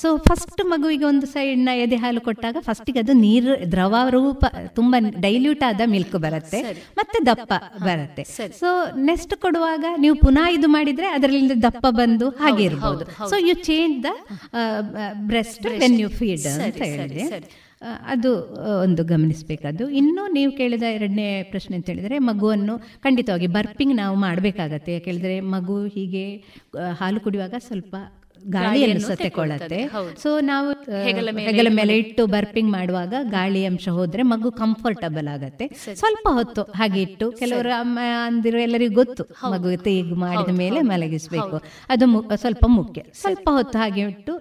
ಸೊ ಫಸ್ಟ್ ಮಗುವಿಗೆ ಒಂದು ಸೈಡ್ನ ಎದೆ ಹಾಲು ಕೊಟ್ಟಾಗ ಫಸ್ಟಿಗೆ ಅದು ನೀರು ದ್ರವ ರೂಪ ತುಂಬಾ ಡೈಲ್ಯೂಟ್ ಆದ ಮಿಲ್ಕ್ ಬರುತ್ತೆ ಮತ್ತೆ ದಪ್ಪ ಬರುತ್ತೆ. ಸೊ ನೆಕ್ಸ್ಟ್ ಕೊಡುವಾಗ ನೀವು ಪುನಃ ಇದು ಮಾಡಿದ್ರೆ ಅದರಿಂದ ದಪ್ಪ ಬಂದು ಹಾಗೆ ಇರಬಹುದು so you change the breast when you feed ಅಂತ ಹೇಳಿದ್ರೆ ಅದು ಒಂದು ಗಮನಿಸಬೇಕಾದ್ದು. ಇನ್ನು ನೀವು ಕೇಳಿದ ಎರಡನೇ ಪ್ರಶ್ನೆ ಅಂತ ಹೇಳಿದರೆ ಮಗುವನ್ನು ಖಂಡಿತವಾಗಿ ಬರ್ಪಿಂಗ್ ನಾವು ಮಾಡಬೇಕಾಗತ್ತೆ. ಯಾಕೆಳಿದ್ರೆ ಮಗು ಹೀಗೆ ಹಾಲು ಕುಡಿಯುವಾಗ ಸ್ವಲ್ಪ ಗಾಳಿಯನ್ನು ಸತ್ತೆಕೊಳ್ಳುತ್ತೆ ಸೊ ನಾವು ಹೆಗಲ ಮೇಲೆ ಇಟ್ಟು ಬರ್ಪಿಂಗ್ ಮಾಡುವಾಗ ಗಾಳಿ ಅಂಶ ಹೋದ್ರೆ ಮಗು ಕಂಫರ್ಟಬಲ್ ಆಗತ್ತೆ. ಸ್ವಲ್ಪ ಹೊತ್ತು ಹಾಗೆ ಇಟ್ಟು ಕೆಲವರು ಅಮ್ಮ ಅಂದಿರೋ ಎಲ್ಲರಿಗೂ ಗೊತ್ತು ಮಗು ತೇಗು ಮಾಡಿದ ಮೇಲೆ ಮಲಗಿಸಬೇಕು. ಅದು ಸ್ವಲ್ಪ ಮುಖ್ಯ. ಸ್ವಲ್ಪ ಹೊತ್ತು ಹಾಗೆ ಇಟ್ಟು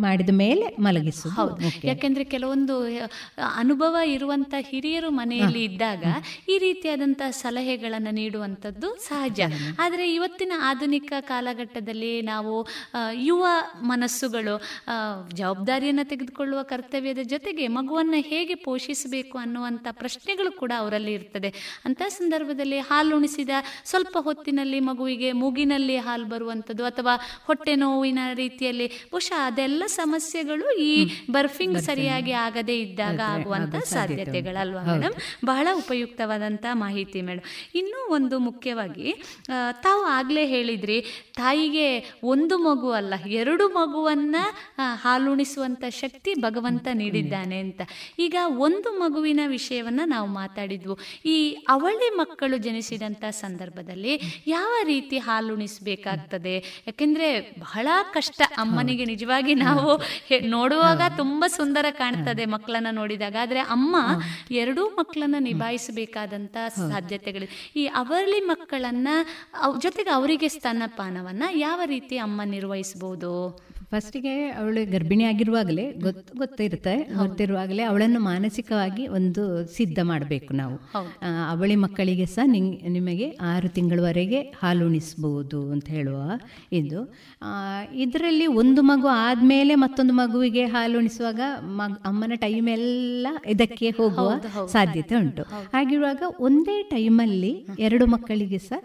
ಮಾಡಿದ ಮೇಲೆ ಮಲಗಿಸುವುದು ಯಾಕೆಂದ್ರೆ ಕೆಲವೊಂದು ಅನುಭವ ಇರುವಂತ ಹಿರಿಯರು ಮನೆಯಲ್ಲಿ ಇದ್ದಾಗ ಈ ರೀತಿಯಾದಂತಹ ಸಲಹೆಗಳನ್ನು ನೀಡುವಂತದ್ದು ಸಹಜ. ಆದರೆ ಇವತ್ತಿನ ಆಧುನಿಕ ಕಾಲಘಟ್ಟದಲ್ಲಿ ನಾವು ಯುವ ಮನಸ್ಸುಗಳು ಜವಾಬ್ದಾರಿಯನ್ನು ತೆಗೆದುಕೊಳ್ಳುವ ಕರ್ತವ್ಯದ ಜೊತೆಗೆ ಮಗುವನ್ನು ಹೇಗೆ ಪೋಷಿಸಬೇಕು ಅನ್ನುವಂಥ ಪ್ರಶ್ನೆಗಳು ಕೂಡ ಅವರಲ್ಲಿ ಇರ್ತದೆ. ಅಂಥ ಸಂದರ್ಭದಲ್ಲಿ ಹಾಲು ಉಣಿಸಿದ ಸ್ವಲ್ಪ ಹೊತ್ತಿನಲ್ಲಿ ಮಗುವಿಗೆ ಮೂಗಿನಲ್ಲಿ ಹಾಲು ಬರುವಂಥದ್ದು ಅಥವಾ ಹೊಟ್ಟೆ ನೋವಿನ ರೀತಿಯಲ್ಲಿ ಬಹುಶಃ ಅದೆಲ್ಲ ಸಮಸ್ಯೆಗಳು ಈ ಬರ್ಫಿಂಗ್ ಸರಿಯಾಗಿ ಆಗದೇ ಇದ್ದಾಗ ಆಗುವಂಥ ಸಾಧ್ಯತೆಗಳಲ್ವಾ ಮೇಡಮ್ ಬಹಳ ಉಪಯುಕ್ತವಾದಂಥ ಮಾಹಿತಿ ಮೇಡಮ್ ಇನ್ನೂ ಒಂದು ಮುಖ್ಯವಾಗಿ ತಾವು ಆಗಲೇ ಹೇಳಿದ್ರಿ ತಾಯಿಗೆ ಒಂದು ಮಗು ಅಲ್ಲ ಎರಡು ಮಗುವನ್ನ ಹಾಲುಣಿಸುವಂತ ಶಕ್ತಿ ಭಗವಂತ ನೀಡಿದ್ದಾನೆ ಅಂತ. ಈಗ ಒಂದು ಮಗುವಿನ ವಿಷಯವನ್ನ ನಾವು ಮಾತಾಡಿದ್ವು. ಈ ಅವಳಿ ಮಕ್ಕಳು ಜನಿಸಿದಂತ ಸಂದರ್ಭದಲ್ಲಿ ಯಾವ ರೀತಿ ಹಾಲುಣಿಸಬೇಕಾಗ್ತದೆ? ಯಾಕೆಂದ್ರೆ ಬಹಳ ಕಷ್ಟ. ಅಮ್ಮನಿಗೆ ನಿಜವಾಗಿ ನಾವು ನೋಡುವಾಗ ತುಂಬಾ ಸುಂದರ ಕಾಣ್ತದೆ ಮಕ್ಕಳನ್ನ ನೋಡಿದಾಗ. ಆದ್ರೆ ಅಮ್ಮ ಎರಡೂ ಮಕ್ಕಳನ್ನ ನಿಭಾಯಿಸಬೇಕಾದಂತ ಸಾಧ್ಯತೆಗಳು. ಈ ಅವಳಿ ಮಕ್ಕಳನ್ನ ಜೊತೆಗೆ ಅವರಿಗೆ ಸ್ತನಪಾನವನ್ನ ಯಾವ ರೀತಿ ಅಮ್ಮ ನಿರ್ವಹಿಸಬಹುದು ಫಸ್ಟಿಗೆ ಅವಳು ಗರ್ಭಿಣಿ ಆಗಿರುವಾಗಲೇ ಗೊತ್ತು ಗೊತ್ತಿರುತ್ತೆ. ಗೊತ್ತಿರುವಾಗಲೇ ಅವಳನ್ನು ಮಾನಸಿಕವಾಗಿ ಒಂದು ಸಿದ್ಧ ಮಾಡಬೇಕು ನಾವು. ಅವಳಿ ಮಕ್ಕಳಿಗೆ ಸಹ ನಿಮಗೆ ಆರು ತಿಂಗಳವರೆಗೆ ಹಾಲು ಉಣಿಸ್ಬೋದು ಅಂತ ಹೇಳುವ ಇದು. ಇದರಲ್ಲಿ ಒಂದು ಮಗು ಆದಮೇಲೆ ಮತ್ತೊಂದು ಮಗುವಿಗೆ ಹಾಲು ಉಣಿಸುವಾಗ ಮಗ್ ಅಮ್ಮನ ಟೈಮ್ ಎಲ್ಲ ಇದಕ್ಕೆ ಹೋಗುವ ಸಾಧ್ಯತೆ ಉಂಟು. ಹಾಗಿರುವಾಗ ಒಂದೇ ಟೈಮಲ್ಲಿ ಎರಡು ಮಕ್ಕಳಿಗೆ ಸಹ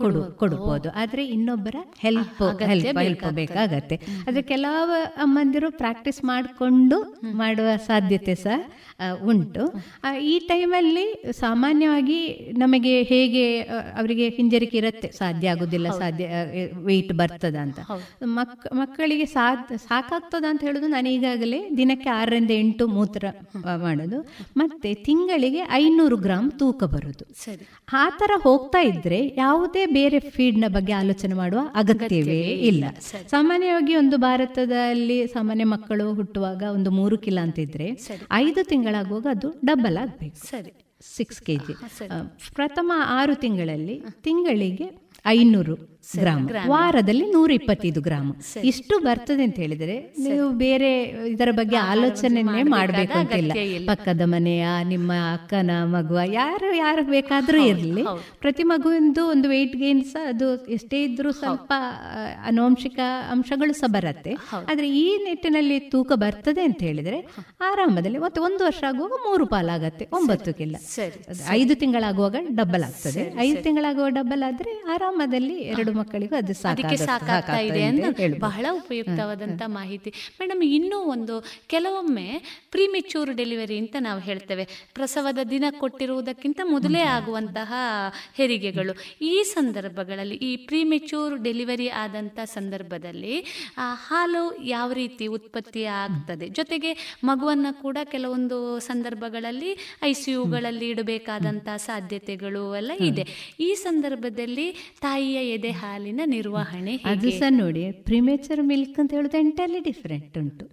ಕೊಡು ಕೊಡ್ಬೋದು. ಆದ್ರೆ ಇನ್ನೊಬ್ಬರ ಹೆಲ್ಪ್ ಹೆಲ್ಪ್ ಹೆಲ್ಪ್ ಬೇಕಾಗತ್ತೆ. ಆದ್ರೆ ಕೆಲವು ಅಮ್ಮಂದಿರು ಪ್ರಾಕ್ಟೀಸ್ ಮಾಡಿಕೊಂಡು ಮಾಡುವ ಸಾಧ್ಯತೆ ಸಹ ಉಂಟು. ಈ ಟೈಮಲ್ಲಿ ಸಾಮಾನ್ಯವಾಗಿ ನಮಗೆ ಹೇಗೆ ಅವರಿಗೆ ಹಿಂಜರಿಕೆ ಇರುತ್ತೆ? ಸಾಧ್ಯ ಆಗುದಿಲ್ಲ ಸಾಧ್ಯ ವೆಯ್ಟ್ ಬರ್ತದ ಅಂತ. ಮಕ್ ಮಕ್ಕಳಿಗೆ ಸಾಕಾಗ್ತದ ಅಂತ ಹೇಳೋದು ನಾನು ಈಗಾಗಲೇ ದಿನಕ್ಕೆ ಆರರಿಂದ ಎಂಟು ಮೂತ್ರ ಮಾಡೋದು. ಮತ್ತೆ ತಿಂಗಳಿಗೆ ಐನೂರು ಗ್ರಾಮ್ ತೂಕ ಬರೋದು. ಆ ಥರ ಹೋಗ್ತಾ ಇದ್ರೆ ಯಾವುದೇ ಬೇರೆ ಫೀಡ್ನ ಬಗ್ಗೆ ಆಲೋಚನೆ ಮಾಡುವ ಅಗತ್ಯವೇ ಇಲ್ಲ. ಸಾಮಾನ್ಯವಾಗಿ ಒಂದು ಭಾರತದಲ್ಲಿ ಸಾಮಾನ್ಯ ಮಕ್ಕಳು ಹುಟ್ಟುವಾಗ ಒಂದು ಮೂರು ಕಿಲೋ ಅಂತಿದ್ರೆ ಐದು ತಿಂಗಳಾಗುವಾಗ ಅದು ಡಬಲ್ ಆಗಬೇಕು. ಸರಿ. ಸಿಕ್ಸ್ ಕೆ ಜಿ ಪ್ರಥಮ ಆರು ತಿಂಗಳಲ್ಲಿ ತಿಂಗಳಿಗೆ ಐನೂರು. ಗ್ರಾಮ್. ವಾರದಲ್ಲಿ ನೂರ ಇಪ್ಪತ್ತೈದು ಗ್ರಾಮ್. ಇಷ್ಟು ಬರ್ತದೆ ಅಂತ ಹೇಳಿದ್ರೆ ನೀವು ಬೇರೆ ಇದರ ಬಗ್ಗೆ ಆಲೋಚನೆನೇ ಮಾಡಬೇಕು ಅಂತಿಲ್ಲ ಪಕ್ಕದ ಮನೆಯ ನಿಮ್ಮ ಅಕ್ಕನ ಮಗುವ ಯಾರು ಯಾರು ಬೇಕಾದ್ರೂ ಇರಲಿ. ಪ್ರತಿ ಮಗುವಿಂದು ಒಂದು ವೆಯ್ಟ್ ಗೇನ್ ಸಹ ಅದು ಎಷ್ಟೇ ಇದ್ರೂ ಸ್ವಲ್ಪ ಅನುವಂಶಿಕ ಅಂಶಗಳು ಸಹ ಬರುತ್ತೆ. ಆದ್ರೆ ಈ ನಿಟ್ಟಿನಲ್ಲಿ ತೂಕ ಬರ್ತದೆ ಅಂತ ಹೇಳಿದ್ರೆ ಆರಾಮದಲ್ಲಿ ಮತ್ತೆ ಒಂದು ವರ್ಷ ಆಗುವಾಗ ಮೂರು ಪಾಲಾಗತ್ತೆ ಒಂಬತ್ತು ಕಿಲ್ಲ ಐದು ತಿಂಗಳಾಗುವಾಗ ಡಬ್ಬಲ್ ಆಗ್ತದೆ. ಐದು ತಿಂಗಳಾಗುವ ಡಬಲ್ ಆದ್ರೆ ಆರಾಮದಲ್ಲಿ ಎರಡು ಮಕ್ಕಳಿಗೂ ಅದು ಅದಕ್ಕೆ ಸಾಕಾಗ್ತಾ ಇದೆ ಅಂತ ಅಂತ ಬಹಳ ಉಪಯುಕ್ತವಾದಂಥ ಮಾಹಿತಿ. ಮೇಡಮ್ ಇನ್ನೂ ಒಂದು ಕೆಲವೊಮ್ಮೆ ಪ್ರಿಮೆಚ್ಯೂರ್ ಡೆಲಿವರಿ ಅಂತ ನಾವು ಹೇಳ್ತೇವೆ. ಪ್ರಸವದ ದಿನ ಕೊಟ್ಟಿರುವುದಕ್ಕಿಂತ ಮೊದಲೇ ಆಗುವಂತಹ ಹೆರಿಗೆಗಳು. ಈ ಸಂದರ್ಭಗಳಲ್ಲಿ ಈ ಪ್ರಿಮೆಚ್ಯೂರ್ ಡೆಲಿವರಿ ಆದಂಥ ಸಂದರ್ಭದಲ್ಲಿ ಹಾಲು ಯಾವ ರೀತಿ ಉತ್ಪತ್ತಿ ಆಗ್ತದೆ? ಜೊತೆಗೆ ಮಗುವನ್ನು ಕೂಡ ಕೆಲವೊಂದು ಸಂದರ್ಭಗಳಲ್ಲಿ ಐ ಸಿ ಯುಗಳಲ್ಲಿ ಇಡಬೇಕಾದಂಥ ಸಾಧ್ಯತೆಗಳು ಎಲ್ಲ ಇದೆ. ಈ ಸಂದರ್ಭದಲ್ಲಿ ತಾಯಿಯ ಎದೆ ಹಾಲಿನ ನಿರ್ವಹಣೆ ಅದು ಸಹ ನೋಡಿ ಪ್ರಿಮೇಚರ್ ಮಿಲ್ಕ್ ಅಂತ ಹೇಳೋದು ಎಂಟಲ್ಲಿ ಡಿಫ್ರೆಂಟ್ ಉಂಟು.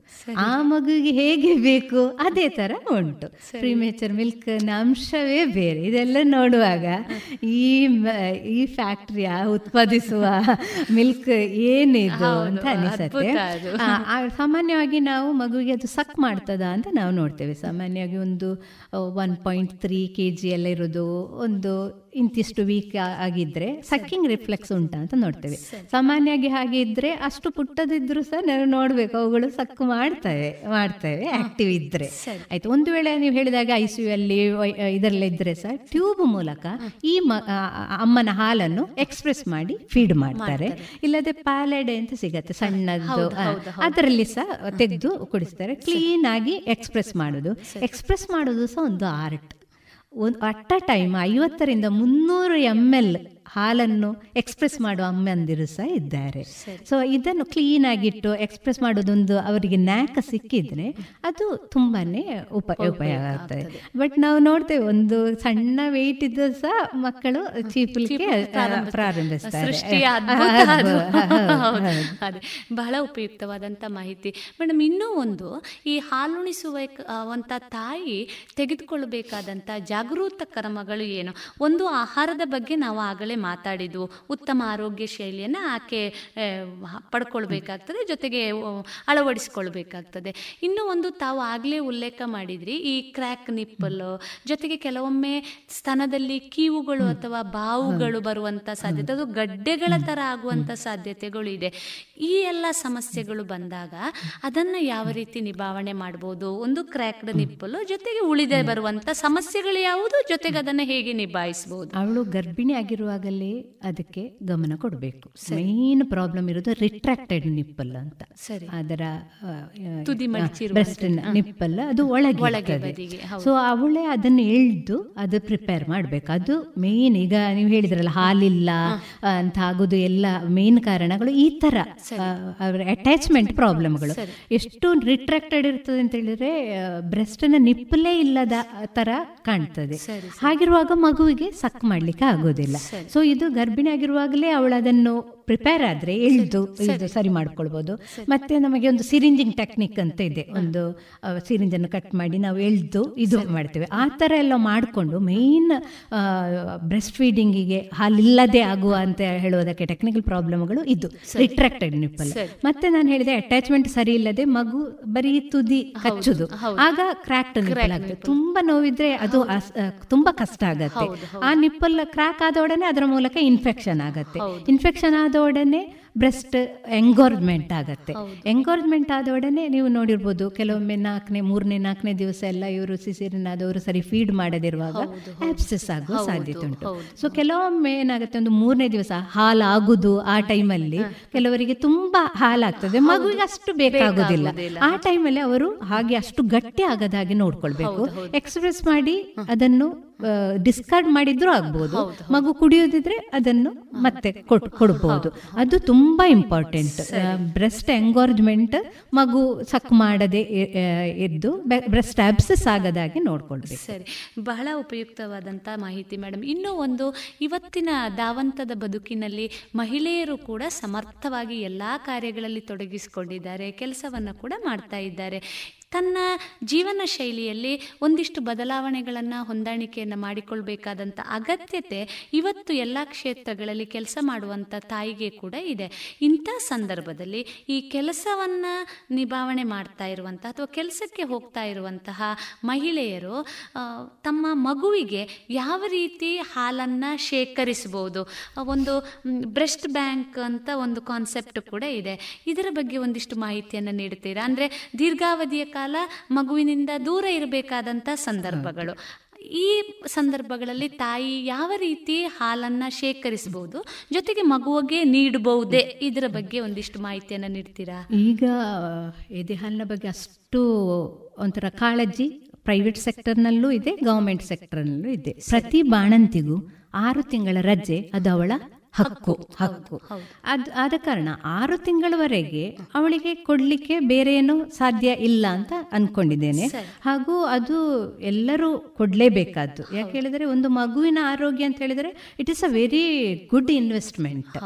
ಆ ಮಗುವಿಗೆ ಹೇಗೆ ಬೇಕು ಅದೇ ತರ ಉಂಟು. ಪ್ರಿಮೇಚರ್ ಮಿಲ್ಕ್ ಅಂಶವೇ ಬೇರೆ. ಇದೆಲ್ಲ ನೋಡುವಾಗ ಈ ಈ ಫ್ಯಾಕ್ಟ್ರಿಯ ಉತ್ಪಾದಿಸುವ ಮಿಲ್ಕ್ ಏನಿದು ಅಂತ ಅನಿಸುತ್ತೆ. ಸಾಮಾನ್ಯವಾಗಿ ನಾವು ಮಗುವಿಗೆ ಅದು ಸಕ್ ಮಾಡ್ತದ ಅಂತ ನಾವು ನೋಡ್ತೇವೆ. ಸಾಮಾನ್ಯವಾಗಿ ಒಂದು one point three K G ಎಲ್ಲ ಇರೋದು ಒಂದು ಇಂತಿಷ್ಟು ವೀಕ್ ಆಗಿದ್ರೆ ಸಕ್ಕಿಂಗ್ ರಿಫ್ಲೆಕ್ಸ್ ಉಂಟಾ ಅಂತ ನೋಡ್ತೇವೆ. ಸಾಮಾನ್ಯವಾಗಿ ಹಾಗೆ ಇದ್ರೆ ಅಷ್ಟು ಪುಟ್ಟದಿದ್ರು ಸಹ ನಾವು ನೋಡ್ಬೇಕು. ಅವುಗಳು ಸಕ್ಕು ಮಾಡ್ತವೆ ಮಾಡ್ತವೆ ಆಕ್ಟಿವ್ ಇದ್ರೆ. ಆಯ್ತು ಒಂದು ವೇಳೆ ನೀವು ಹೇಳಿದಾಗ ಐ ಸಿ ಯು ಅಲ್ಲಿ ವೈ- ಇದರಲ್ಲಿ ಇದ್ರೆ ಸಹ ಟ್ಯೂಬ್ ಮೂಲಕ ಈ ಅಮ್ಮನ ಹಾಲನ್ನು ಎಕ್ಸ್ಪ್ರೆಸ್ ಮಾಡಿ ಫೀಡ್ ಮಾಡ್ತಾರೆ. ಇಲ್ಲದೆ ಪ್ಯಾಲೆಡೆ ಅಂತ ಸಿಗತ್ತೆ ಸಣ್ಣದ್ದು. ಅದರಲ್ಲಿ ಸಹ ತೆಗೆದು ಕುಡಿಸ್ತಾರೆ. ಕ್ಲೀನ್ ಆಗಿ ಎಕ್ಸ್ಪ್ರೆಸ್ ಮಾಡೋದು. ಎಕ್ಸ್ಪ್ರೆಸ್ ಮಾಡೋದು ಸಹ ಒಂದು ಆರ್ಟ್ ಅಟ್ ಅ ಟೈಮ್ ಐವತ್ತರಿಂದ ಮುನ್ನೂರು ಎಂ ಎಲ್ ಹಾಲನ್ನು ಎಕ್ಸ್ಪ್ರೆಸ್ ಮಾಡುವ ಅಮ್ಮಂದಿರು ಸಹ ಇದ್ದಾರೆ. ಸೊ ಇದನ್ನು ಕ್ಲೀನ್ ಆಗಿಟ್ಟು ಎಕ್ಸ್ಪ್ರೆಸ್ ಮಾಡೋದೊಂದು ಅವರಿಗೆ ನ್ಯಾಕ ಸಿಕ್ಕಿದ್ರೆ ಅದು ತುಂಬಾನೇ ಉಪ ಉಪಯೋಗ ಆಗ್ತದೆ. ಬಟ್ ನಾವು ನೋಡ್ತೇವೆ ಒಂದು ಸಣ್ಣ ವೆಯ್ಟ್ ಇದ್ದು ಸಹ ಮಕ್ಕಳು ಚೀಪಲಿಕ್ಕೆ ಪ್ರಾರಂಭಿಸ್ತಾರೆ. ಬಹಳ ಉಪಯುಕ್ತವಾದಂತ ಮಾಹಿತಿ. ಮೇಡಮ್ ಇನ್ನೂ ಒಂದು ಈ ಹಾಲುಣಿಸುವ ಒಂಥ ತಾಯಿ ತೆಗೆದುಕೊಳ್ಳಬೇಕಾದಂತ ಜಾಗೃತ ಕ್ರಮಗಳು ಏನು? ಒಂದು ಆಹಾರದ ಬಗ್ಗೆ ನಾವು ಆಗಲೇ ಮಾತಾಡಿದ್ವು ಉತ್ತಮ ಆರೋಗ್ಯ ಶೈಲಿಯನ್ನು ಆಕೆ ಪಡ್ಕೊಳ್ಬೇಕಾಗ್ತದೆ, ಜೊತೆಗೆ ಅಳವಡಿಸ್ಕೊಳ್ಬೇಕಾಗ್ತದೆ. ಇನ್ನೂ ಒಂದು ತಾವು ಆಗಲೇ ಉಲ್ಲೇಖ ಮಾಡಿದ್ರಿ, ಈ ಕ್ರ್ಯಾಕ್ ನಿಪ್ಪಲು. ಜೊತೆಗೆ ಕೆಲವೊಮ್ಮೆ ಸ್ತನದಲ್ಲಿ ಕೀವುಗಳು ಅಥವಾ ಬಾವುಗಳು ಬರುವಂಥ ಸಾಧ್ಯತೆ, ಅದು ಗಡ್ಡೆಗಳ ಥರ ಆಗುವಂಥ ಸಾಧ್ಯತೆಗಳು ಇದೆ ಈ ಎಲ್ಲ ಸಮಸ್ಯೆಗಳು ಬಂದಾಗ ಅದನ್ನು ಯಾವ ರೀತಿ ನಿಭಾವಣೆ ಮಾಡ್ಬೋದು? ಒಂದು ಕ್ರ್ಯಾಕ್ಡ್ ನಿಪ್ಪಲು, ಜೊತೆಗೆ ಉಳಿದೇ ಬರುವಂಥ ಸಮಸ್ಯೆಗಳು ಯಾವುದು? ಜೊತೆಗೆ ಅದನ್ನು ಹೇಗೆ ನಿಭಾಯಿಸಬಹುದು ಅವಳು ಗರ್ಭಿಣಿ ಆಗಿರುವಾಗಲೇ ಅದಕ್ಕೆ ಗಮನ ಕೊಡಬೇಕು. ಮೇನ್ ಪ್ರಾಬ್ಲಮ್ ಇರೋದು ರಿಟ್ರಾಕ್ಟೆಡ್ ನಿಪ್ಪಲ್ ಅಂತ. ಸರಿ. ಅದರ ಬ್ರೆಸ್ಟ್ನ ನಿಪ್ಪಲ್ ಅದು ಒಳಗೆ ಒಳಗೆ. ಸೊ ಅವಳೇ ಅದನ್ನು ಎಳ್ದು ಅದು ಪ್ರಿಪೇರ್ ಮಾಡ್ಬೇಕು. ಅದು ಮೇನ್ ಈಗ ನೀವು ಹೇಳಿದ್ರಲ್ಲ ಹಾಲಿಲ್ಲ ಅಂತ ಆಗೋದು ಎಲ್ಲ ಮೇನ್ ಕಾರಣಗಳು ಈ ತರ ಅವರ ಅಟ್ಯಾಚ್ಮೆಂಟ್ ಪ್ರಾಬ್ಲಮ್ಗಳು ಎಷ್ಟು ರಿಟ್ರಾಕ್ಟೆಡ್ ಇರ್ತದೆ ಅಂತ ಹೇಳಿದ್ರೆ ಬ್ರೆಸ್ಟ್ನ ನಿಪ್ಪಲೇ ಇಲ್ಲದ ತರ ಕಾಣ್ತದೆ. ಹಾಗಿರುವಾಗ ಮಗುವಿಗೆ ಸಕ್ ಮಾಡ್ಲಿಕ್ಕೆ ಆಗೋದಿಲ್ಲ. ಸೊ ಇದು ಗರ್ಭಿಣಿ ಆಗಿರುವಾಗಲೇ ಅವಳು ಅದನ್ನು ಪ್ರಿಪೇರ್ ಆದ್ರೆ ಇಳಿದು ಇದು ಸರಿ. ಮಾಡ್ಕೊಳ್ಬೋದು. ಮತ್ತೆ ನಮಗೆ ಒಂದು ಸಿರಿಂಜಿಂಗ್ ಟೆಕ್ನಿಕ್ ಅಂತ ಇದೆ. ಒಂದು ಸಿರಿಂಜನ್ನು ಕಟ್ ಮಾಡಿ ನಾವು ಎಳ್ದು ಇದು ಮಾಡ್ತೇವೆ. ಆ ಥರ ಎಲ್ಲ ಮಾಡಿಕೊಂಡು ಮೇಯ್ನ್ ಬ್ರೆಸ್ಟ್ ಫೀಡಿಂಗಿಗೆ ಹಾಲಿಲ್ಲದೆ ಆಗುವ ಅಂತ ಹೇಳುವುದಕ್ಕೆ ಟೆಕ್ನಿಕಲ್ ಪ್ರಾಬ್ಲಮ್ಗಳು ಇದು. ರಿಟ್ರಾಕ್ಟೆಡ್ ನಿಪ್ಪಲ್ ಮತ್ತೆ ನಾನು ಹೇಳಿದೆ ಅಟ್ಯಾಚ್ಮೆಂಟ್ ಸರಿ ಇಲ್ಲದೆ ಮಗು ಬರೀ ತುದಿ ಹಚ್ಚುದು ಆಗ ಕ್ರ್ಯಾಕ್ಟ್ ನಿಪ್ಪಲ್ ಆಗ್ತದೆ ತುಂಬಾ ನೋವಿದ್ರೆ ಅದು ತುಂಬಾ ಕಷ್ಟ ಆಗತ್ತೆ. ಆ ನಿಪ್ಪಲ್ ಕ್ರ್ಯಾಕ್ ಆದೊಡನೆ ಅದರ ಮೂಲಕ ಇನ್ಫೆಕ್ಷನ್ ಆಗತ್ತೆ. ಇನ್ಫೆಕ್ಷನ್ ಆದೊಡನೆ ಬ್ರೆಸ್ಟ್ ಎಂಗೋರ್ಜ್ಮೆಂಟ್ ಆಗತ್ತೆ. ಎಂಗೋರ್ಜ್ಮೆಂಟ್ ಆದೊಡನೆ ನೀವು ನೋಡಿರ್ಬೋದು ಕೆಲವೊಮ್ಮೆ ನಾಲ್ಕನೇ ಮೂರನೇ ನಾಲ್ಕನೇ ದಿವಸ ಎಲ್ಲ ಇವರು ಸಿಸಿರಿನಾದವರು ಸರಿ ಫೀಡ್ ಮಾಡದಿರುವಾಗ ಆಪ್ಸಸ್ ಆಗುವ ಸಾಧ್ಯತೆ ಉಂಟು. ಸೊ ಕೆಲವೊಮ್ಮೆ ಏನಾಗುತ್ತೆ ಒಂದು ಮೂರನೇ ದಿವಸ ಹಾಲು ಆಗುದು ಆ ಟೈಮಲ್ಲಿ ಕೆಲವರಿಗೆ ತುಂಬಾ ಹಾಲಾಗ್ತದೆ ಮಗುವಿಗೆ ಅಷ್ಟು ಬೇಕಾಗುದಿಲ್ಲ. ಆ ಟೈಮಲ್ಲಿ ಅವರು ಹಾಗೆ ಅಷ್ಟು ಗಟ್ಟಿ ಆಗದ ಹಾಗೆ ನೋಡ್ಕೊಳ್ಬೇಕು. ಎಕ್ಸ್ಪ್ರೆಸ್ ಮಾಡಿ ಅದನ್ನು ಡಿಸ್ಕಾರ್ಡ್ ಮಾಡಿದ್ರೂ ಆಗ್ಬೋದು. ಮಗು ಕುಡಿಯೋದಿದ್ರೆ ಅದನ್ನು ಮತ್ತೆ ಕೊಡ್ಬೋದು. ಅದು ತುಂಬಾ ಇಂಪಾರ್ಟೆಂಟ್ ಬ್ರೆಸ್ಟ್ ಎಂಗೋರ್ಜ್ಮೆಂಟ್ ಮಗು ಸಕ್ ಮಾಡದೆ ಎದ್ದು ಇದ್ದು ಬ್ರೆಸ್ಟ್ ಆಬ್ಸಸ್ ಆಗದಾಗಿ ನೋಡ್ಕೊಳ್ಬೇಕು. ಸರಿ. ಬಹಳ ಉಪಯುಕ್ತವಾದಂತ ಮಾಹಿತಿ ಮೇಡಮ್ ಇನ್ನೂ ಒಂದು ಇವತ್ತಿನ ದಾವಂತದ ಬದುಕಿನಲ್ಲಿ ಮಹಿಳೆಯರು ಕೂಡ ಸಮರ್ಥವಾಗಿ ಎಲ್ಲಾ ಕಾರ್ಯಗಳಲ್ಲಿ ತೊಡಗಿಸಿಕೊಂಡಿದ್ದಾರೆ ಕೆಲಸವನ್ನ ಕೂಡ ಮಾಡ್ತಾ ಇದ್ದಾರೆ. ತನ್ನ ಜೀವನ ಶೈಲಿಯಲ್ಲಿ ಒಂದಿಷ್ಟು ಬದಲಾವಣೆಗಳನ್ನು, ಹೊಂದಾಣಿಕೆಯನ್ನು ಮಾಡಿಕೊಳ್ಬೇಕಾದಂಥ ಅಗತ್ಯತೆ ಇವತ್ತು ಎಲ್ಲ ಕ್ಷೇತ್ರಗಳಲ್ಲಿ ಕೆಲಸ ಮಾಡುವಂಥ ತಾಯಿಗೆ ಕೂಡ ಇದೆ. ಇಂಥ ಸಂದರ್ಭದಲ್ಲಿ ಈ ಕೆಲಸವನ್ನು ನಿಭಾವಣೆ ಮಾಡ್ತಾ ಇರುವಂಥ ಅಥವಾ ಕೆಲಸಕ್ಕೆ ಹೋಗ್ತಾ ಇರುವಂತಹ ಮಹಿಳೆಯರು ತಮ್ಮ ಮಗುವಿಗೆ ಯಾವ ರೀತಿ ಹಾಲನ್ನು ಶೇಖರಿಸಬಹುದು ಒಂದು ಬ್ರೆಸ್ಟ್ ಬ್ಯಾಂಕ್ ಅಂತ ಒಂದು ಕಾನ್ಸೆಪ್ಟ್ ಕೂಡ ಇದೆ. ಇದರ ಬಗ್ಗೆ ಒಂದಿಷ್ಟು ಮಾಹಿತಿಯನ್ನು ನೀಡುತ್ತೀರಾ? ಅಂದರೆ ದೀರ್ಘಾವಧಿಯ ಕಾಲ ಮಗುವಿನಿಂದ ದೂರ ಇರಬೇಕಾದಂಥ ಸಂದರ್ಭಗಳು. ಈ ಸಂದರ್ಭಗಳಲ್ಲಿ ತಾಯಿ ಯಾವ ರೀತಿ ಹಾಲನ್ನು ಶೇಖರಿಸಬಹುದು ಜೊತೆಗೆ ಮಗುವಿಗೆ ನೀಡಬಹುದೇ? ಇದರ ಬಗ್ಗೆ ಒಂದಿಷ್ಟು ಮಾಹಿತಿಯನ್ನು ನೀಡ್ತೀರಾ? ಈಗ ಎದೆ ಹಾಲಿನ ಬಗ್ಗೆ ಅಷ್ಟು ಒಂಥರ ಕಾಳಜಿ ಪ್ರೈವೇಟ್ ಸೆಕ್ಟರ್ನಲ್ಲೂ ಇದೆ ಗೌರ್ಮೆಂಟ್ ಸೆಕ್ಟರ್ನಲ್ಲೂ ಇದೆ. ಪ್ರತಿ ಬಾಣಂತಿಗೂ ಆರು ತಿಂಗಳ ರಜೆ ಅದು ಅವಳ ಹಕ್ಕು ಹಕ್ಕು. ಅದ್ ಆದ ಕಾರಣ ಆರು ತಿಂಗಳವರೆಗೆ ಅವಳಿಗೆ ಕೊಡ್ಲಿಕ್ಕೆ ಬೇರೆ ಏನು ಸಾಧ್ಯ ಇಲ್ಲ ಅಂತ ಅನ್ಕೊಂಡಿದ್ದೇನೆ. ಹಾಗೂ ಅದು ಎಲ್ಲರೂ ಕೊಡ್ಲೇಬೇಕಾದ್ದು. ಯಾಕೆ ಹೇಳಿದ್ರೆ ಒಂದು ಮಗುವಿನ ಆರೋಗ್ಯ ಅಂತ ಹೇಳಿದ್ರೆ it is a very good investment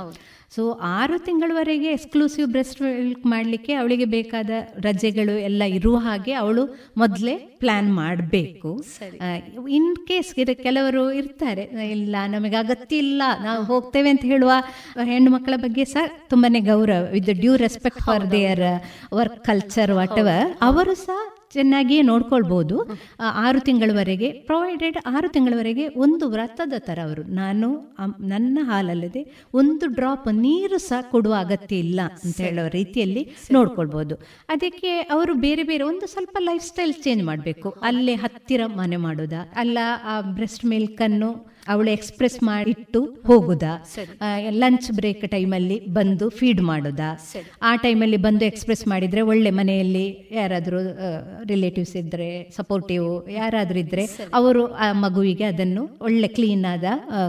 so ಆರು ತಿಂಗಳವರೆಗೆ ಎಕ್ಸ್ಕ್ಲೂಸಿವ್ ಬ್ರೆಸ್ಟ್ ಮಿಲ್ಕ್ ಮಾಡಲಿಕ್ಕೆ ಅವಳಿಗೆ ಬೇಕಾದ ರಜೆಗಳು ಎಲ್ಲ ಇರುವ ಹಾಗೆ ಅವಳು ಮೊದಲೇ ಪ್ಲಾನ್ ಮಾಡಬೇಕು. ಇನ್ ಕೇಸ್ ಕೆಲವರು ಇರ್ತಾರೆ ಇಲ್ಲ ನಮಗೆ ಅಗತ್ಯ ಇಲ್ಲ ನಾವು ಹೋಗ್ತೇವೆ ಅಂತ ಹೇಳುವ ಹೆಣ್ಣು ಮಕ್ಕಳ ಬಗ್ಗೆ ಸಹ ತುಂಬಾನೇ ಗೌರವ with due respect for their work culture whatever ಅವರು ಸಹ ಚೆನ್ನಾಗಿಯೇ ನೋಡ್ಕೊಳ್ಬೋದು. ಆರು ತಿಂಗಳವರೆಗೆ ಪ್ರೊವೈಡೆಡ್ ಆರು ತಿಂಗಳವರೆಗೆ ಒಂದು ವ್ರತದ ಥರ ಅವರು. ನಾನು ನನ್ನ ಹಾಲಲ್ಲದೆ ಒಂದು ಡ್ರಾಪ್ ನೀರು ಸಹ ಕೊಡುವ ಅಗತ್ಯ ಇಲ್ಲ ಅಂತ ಹೇಳೋ ರೀತಿಯಲ್ಲಿ ನೋಡ್ಕೊಳ್ಬೋದು. ಅದಕ್ಕೆ ಅವರು ಬೇರೆ ಬೇರೆ ಒಂದು ಸ್ವಲ್ಪ ಲೈಫ್ ಸ್ಟೈಲ್ ಚೇಂಜ್ ಮಾಡಬೇಕು. ಅಲ್ಲೇ ಹತ್ತಿರ ಮನೆ ಮಾಡೋದಾ? ಅಲ್ಲ ಆ ಬ್ರೆಸ್ಟ್ ಮಿಲ್ಕನ್ನು ಅವಳು ಎಕ್ಸ್ಪ್ರೆಸ್ ಮಾಡಿಟ್ಟು ಹೋಗುದಾ? ಲಂಚ್ ಬ್ರೇಕ್ ಟೈಮಲ್ಲಿ ಬಂದು ಫೀಡ್ ಮಾಡೋದಾ? ಆ ಟೈಮಲ್ಲಿ ಬಂದು ಎಕ್ಸ್ಪ್ರೆಸ್ ಮಾಡಿದ್ರೆ ಒಳ್ಳೆ ಮನೆಯಲ್ಲಿ ಯಾರಾದರೂ ರಿಲೇಟಿವ್ಸ್ ಇದ್ರೆ ಸಪೋರ್ಟಿವ್ ಯಾರಾದರೂ ಇದ್ರೆ ಅವರು ಆ ಮಗುವಿಗೆ ಅದನ್ನು ಒಳ್ಳೆ ಕ್ಲೀನ್ ಆದ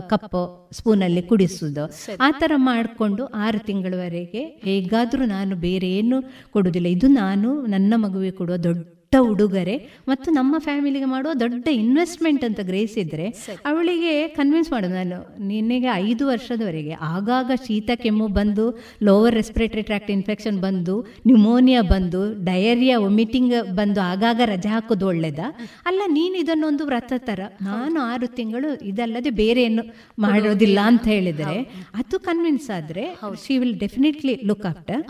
ಕಪ್ ಸ್ಪೂನಲ್ಲಿ ಕುಡಿಸುದು. ಆ ಥರ ಮಾಡಿಕೊಂಡು ಆರು ತಿಂಗಳವರೆಗೆ ಹೇಗಾದರೂ ನಾನು ಬೇರೆ ಏನು ಕೊಡುವುದಿಲ್ಲ ಇದು ನಾನು ನನ್ನ ಮಗುವಿಗೆ ಕೊಡುವ ದೊಡ್ಡ ಉಡುಗೊರೆ ಮತ್ತು ನಮ್ಮ ಫ್ಯಾಮಿಲಿಗೆ ಮಾಡುವ ದೊಡ್ಡ ಇನ್ವೆಸ್ಟ್ಮೆಂಟ್ ಅಂತ ಗ್ರಹಿಸಿದ್ರೆ ಅವಳಿಗೆ ಕನ್ವಿನ್ಸ್ ಮಾಡೋದು ನಾನು ನಿನಗೆ ಐದು ವರ್ಷದವರೆಗೆ ಆಗಾಗ ಶೀತ ಕೆಮ್ಮು ಬಂದು ಲೋವರ್ ರೆಸ್ಪಿರೇಟರಿ ಟ್ರ್ಯಾಕ್ಟ್ ಇನ್ಫೆಕ್ಷನ್ ಬಂದು ನ್ಯೂಮೋನಿಯಾ ಬಂದು ಡಯರಿಯಾ ವೊಮಿಟಿಂಗ್ ಬಂದು ಆಗಾಗ ರಜೆ ಹಾಕೋದು ಒಳ್ಳೇದ? ಅಲ್ಲ ನೀನು ಇದನ್ನೊಂದು ವ್ರತ ಥರ ನಾನು ಆರು ತಿಂಗಳು ಇದಲ್ಲದೆ ಬೇರೆ ಏನು ಮಾಡೋದಿಲ್ಲ ಅಂತ ಹೇಳಿದರೆ ಅದು ಕನ್ವಿನ್ಸ್ ಆದರೆ she will definitely look after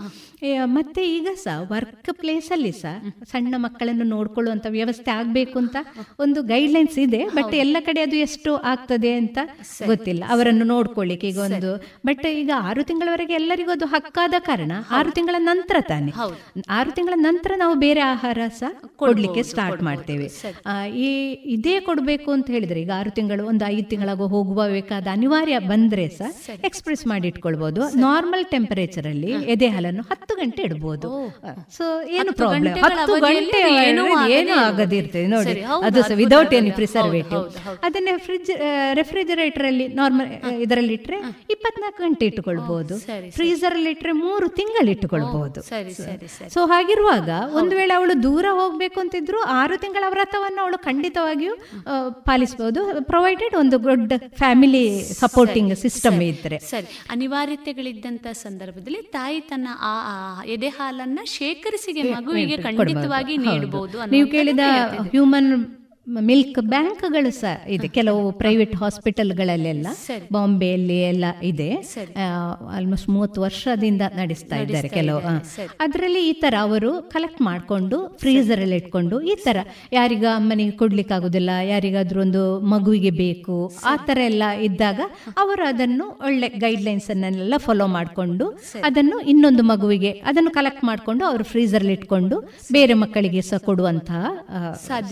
ಮತ್ತೆ ಈಗ ಸಹ ವರ್ಕ್ ಪ್ಲೇಸಲ್ಲಿ ಸಹ ಸಣ್ಣ ಮಕ್ಕಳನ್ನು ನೋಡ್ಕೊಳ್ಳುವಂತ ವ್ಯವಸ್ಥೆ ಆಗಬೇಕು ಅಂತ ಒಂದು ಗೈಡ್ ಲೈನ್ಸ್ ಇದೆ ಬಟ್ ಎಲ್ಲ ಕಡೆ ಅದು ಎಷ್ಟು ಆಗ್ತದೆ ಅಂತ ಗೊತ್ತಿಲ್ಲ. ಅವರನ್ನು ನೋಡ್ಕೊಳ್ಳಿಕ್ಕೆ ಈಗ ಒಂದು ಬಟ್ ಈಗ ಆರು ತಿಂಗಳವರೆಗೆ ಎಲ್ಲರಿಗೂ ಅದು ಹಕ್ಕಾದ ಕಾರಣ ಆರು ತಿಂಗಳ ನಂತರ ತಾನೆ. ಆರು ತಿಂಗಳ ನಂತರ ನಾವು ಬೇರೆ ಆಹಾರ ಸಹ ಕೊಡ್ಲಿಕ್ಕೆ ಸ್ಟಾರ್ಟ್ ಮಾಡ್ತೇವೆ. ಈ ಇದೇ ಕೊಡಬೇಕು ಅಂತ ಹೇಳಿದ್ರೆ ಈಗ ಆರು ತಿಂಗಳು ಒಂದು ಐದು ತಿಂಗಳಾಗೋ ಹೋಗುವ ಬೇಕಾದ ಅನಿವಾರ್ಯ ಬಂದ್ರೆ ಸಹ ಎಕ್ಸ್ಪ್ರೆಸ್ ಮಾಡಿ ಇಟ್ಕೊಳ್ಬಹುದು ನಾರ್ಮಲ್ ಟೆಂಪರೇಚರ್ ಅಲ್ಲಿ ಎದೆ ಹಾಲನ್ನು ಹತ್ತು ಗಂಟೆ ಇಡಬಹುದು ಸೊ ಏನು ಪ್ರಾಬ್ಲಮ್ ಹತ್ತು ಗಂಟೆ ಏನು ಆಗದಿರ್ತದೆ ನೋಡಿ. ಅದು ವಿದೌಟ್ ಎನಿ ಪ್ರಿಸರ್ವೇಟಿವ್ ಅದನ್ನೇ ಫ್ರಿಜ್ ರೆಫ್ರಿಜರೇಟರ್ ಅಲ್ಲಿ ನಾರ್ಮಲ್ ಇದರಲ್ಲಿ ಇಟ್ಟರೆ ಇಪ್ಪತ್ನಾಲ್ಕು ಗಂಟೆ ಇಟ್ಟುಕೊಳ್ಬಹುದು ಫ್ರೀಜರ್ ಅಲ್ಲಿ ಇಟ್ಟರೆ ಮೂರು ತಿಂಗಳು ಇಟ್ಟುಕೊಳ್ಬಹುದು ಸೊ ಹಾಗಿರುವಾಗ ಒಂದು ವೇಳೆ ಅವಳು ದೂರ ಹೋಗ್ಬೇಕು ಅಂತಿದ್ರು ಆರು ತಿಂಗಳ ವ್ರತವನ್ನು ಅವಳು ಖಂಡಿತವಾಗಿಯೂ ಪಾಲಿಸಬಹುದು ಪ್ರೊವೈಡೆಡ್ ಒಂದು ದೊಡ್ಡ ಫ್ಯಾಮಿಲಿ ಸಪೋರ್ಟಿಂಗ್ ಸಿಸ್ಟಮ್ ಇದ್ರೆ. ಸರಿ. ಅನಿವಾರ್ಯತೆಗಳಿದ್ದಂತ ಸಂದರ್ಭದಲ್ಲಿ ತಾಯಿ ತನ್ನ ಆ ಎದೆ ಹಾಲನ್ನ ಶೇಖರಿಸಿಗೆ ಮಗುವಿಗೆ ಖಂಡಿತವಾಗಿ ನೀಡಬಹುದು ನೀವು ಕೇಳಿದ ಹ್ಯೂಮನ್ ಮಿಲ್ಕ್ ಬ್ಯಾಂಕ್ಗಳು ಸಹ ಇದೆ. ಕೆಲವು ಪ್ರೈವೇಟ್ ಹಾಸ್ಪಿಟಲ್ಗಳಲ್ಲೆಲ್ಲ ಬಾಂಬೆಯಲ್ಲಿ ಎಲ್ಲ ಇದೆ. ಆಲ್ಮೋಸ್ಟ್ ಮೂವತ್ತು ವರ್ಷದಿಂದ ನಡೆಸ್ತಾ ಇದ್ದಾರೆ ಕೆಲವು ಅದರಲ್ಲಿ ಈ ತರ ಅವರು ಕಲೆಕ್ಟ್ ಮಾಡಿಕೊಂಡು ಫ್ರೀಸರ್ ಅಲ್ಲಿ ಇಟ್ಕೊಂಡು ಈ ತರ ಯಾರಿಗ ಅಮ್ಮನಿಗೆ ಕೊಡ್ಲಿಕ್ಕೆ ಆಗುದಿಲ್ಲ ಯಾರಿಗಾದ್ರೂ ಒಂದು ಮಗುವಿಗೆ ಬೇಕು ಆ ತರ ಎಲ್ಲ ಇದ್ದಾಗ ಅವರು ಅದನ್ನು ಒಳ್ಳೆ ಗೈಡ್ ಲೈನ್ಸ್ ಅನ್ನೆಲ್ಲ ಫಾಲೋ ಮಾಡಿಕೊಂಡು ಅದನ್ನು ಇನ್ನೊಂದು ಮಗುವಿಗೆ ಅದನ್ನು ಕಲೆಕ್ಟ್ ಮಾಡಿಕೊಂಡು ಅವರು ಫ್ರೀಸರ್ ಅಲ್ಲಿ ಇಟ್ಕೊಂಡು ಬೇರೆ ಮಕ್ಕಳಿಗೆ ಸಹ ಕೊಡುವಂತಹ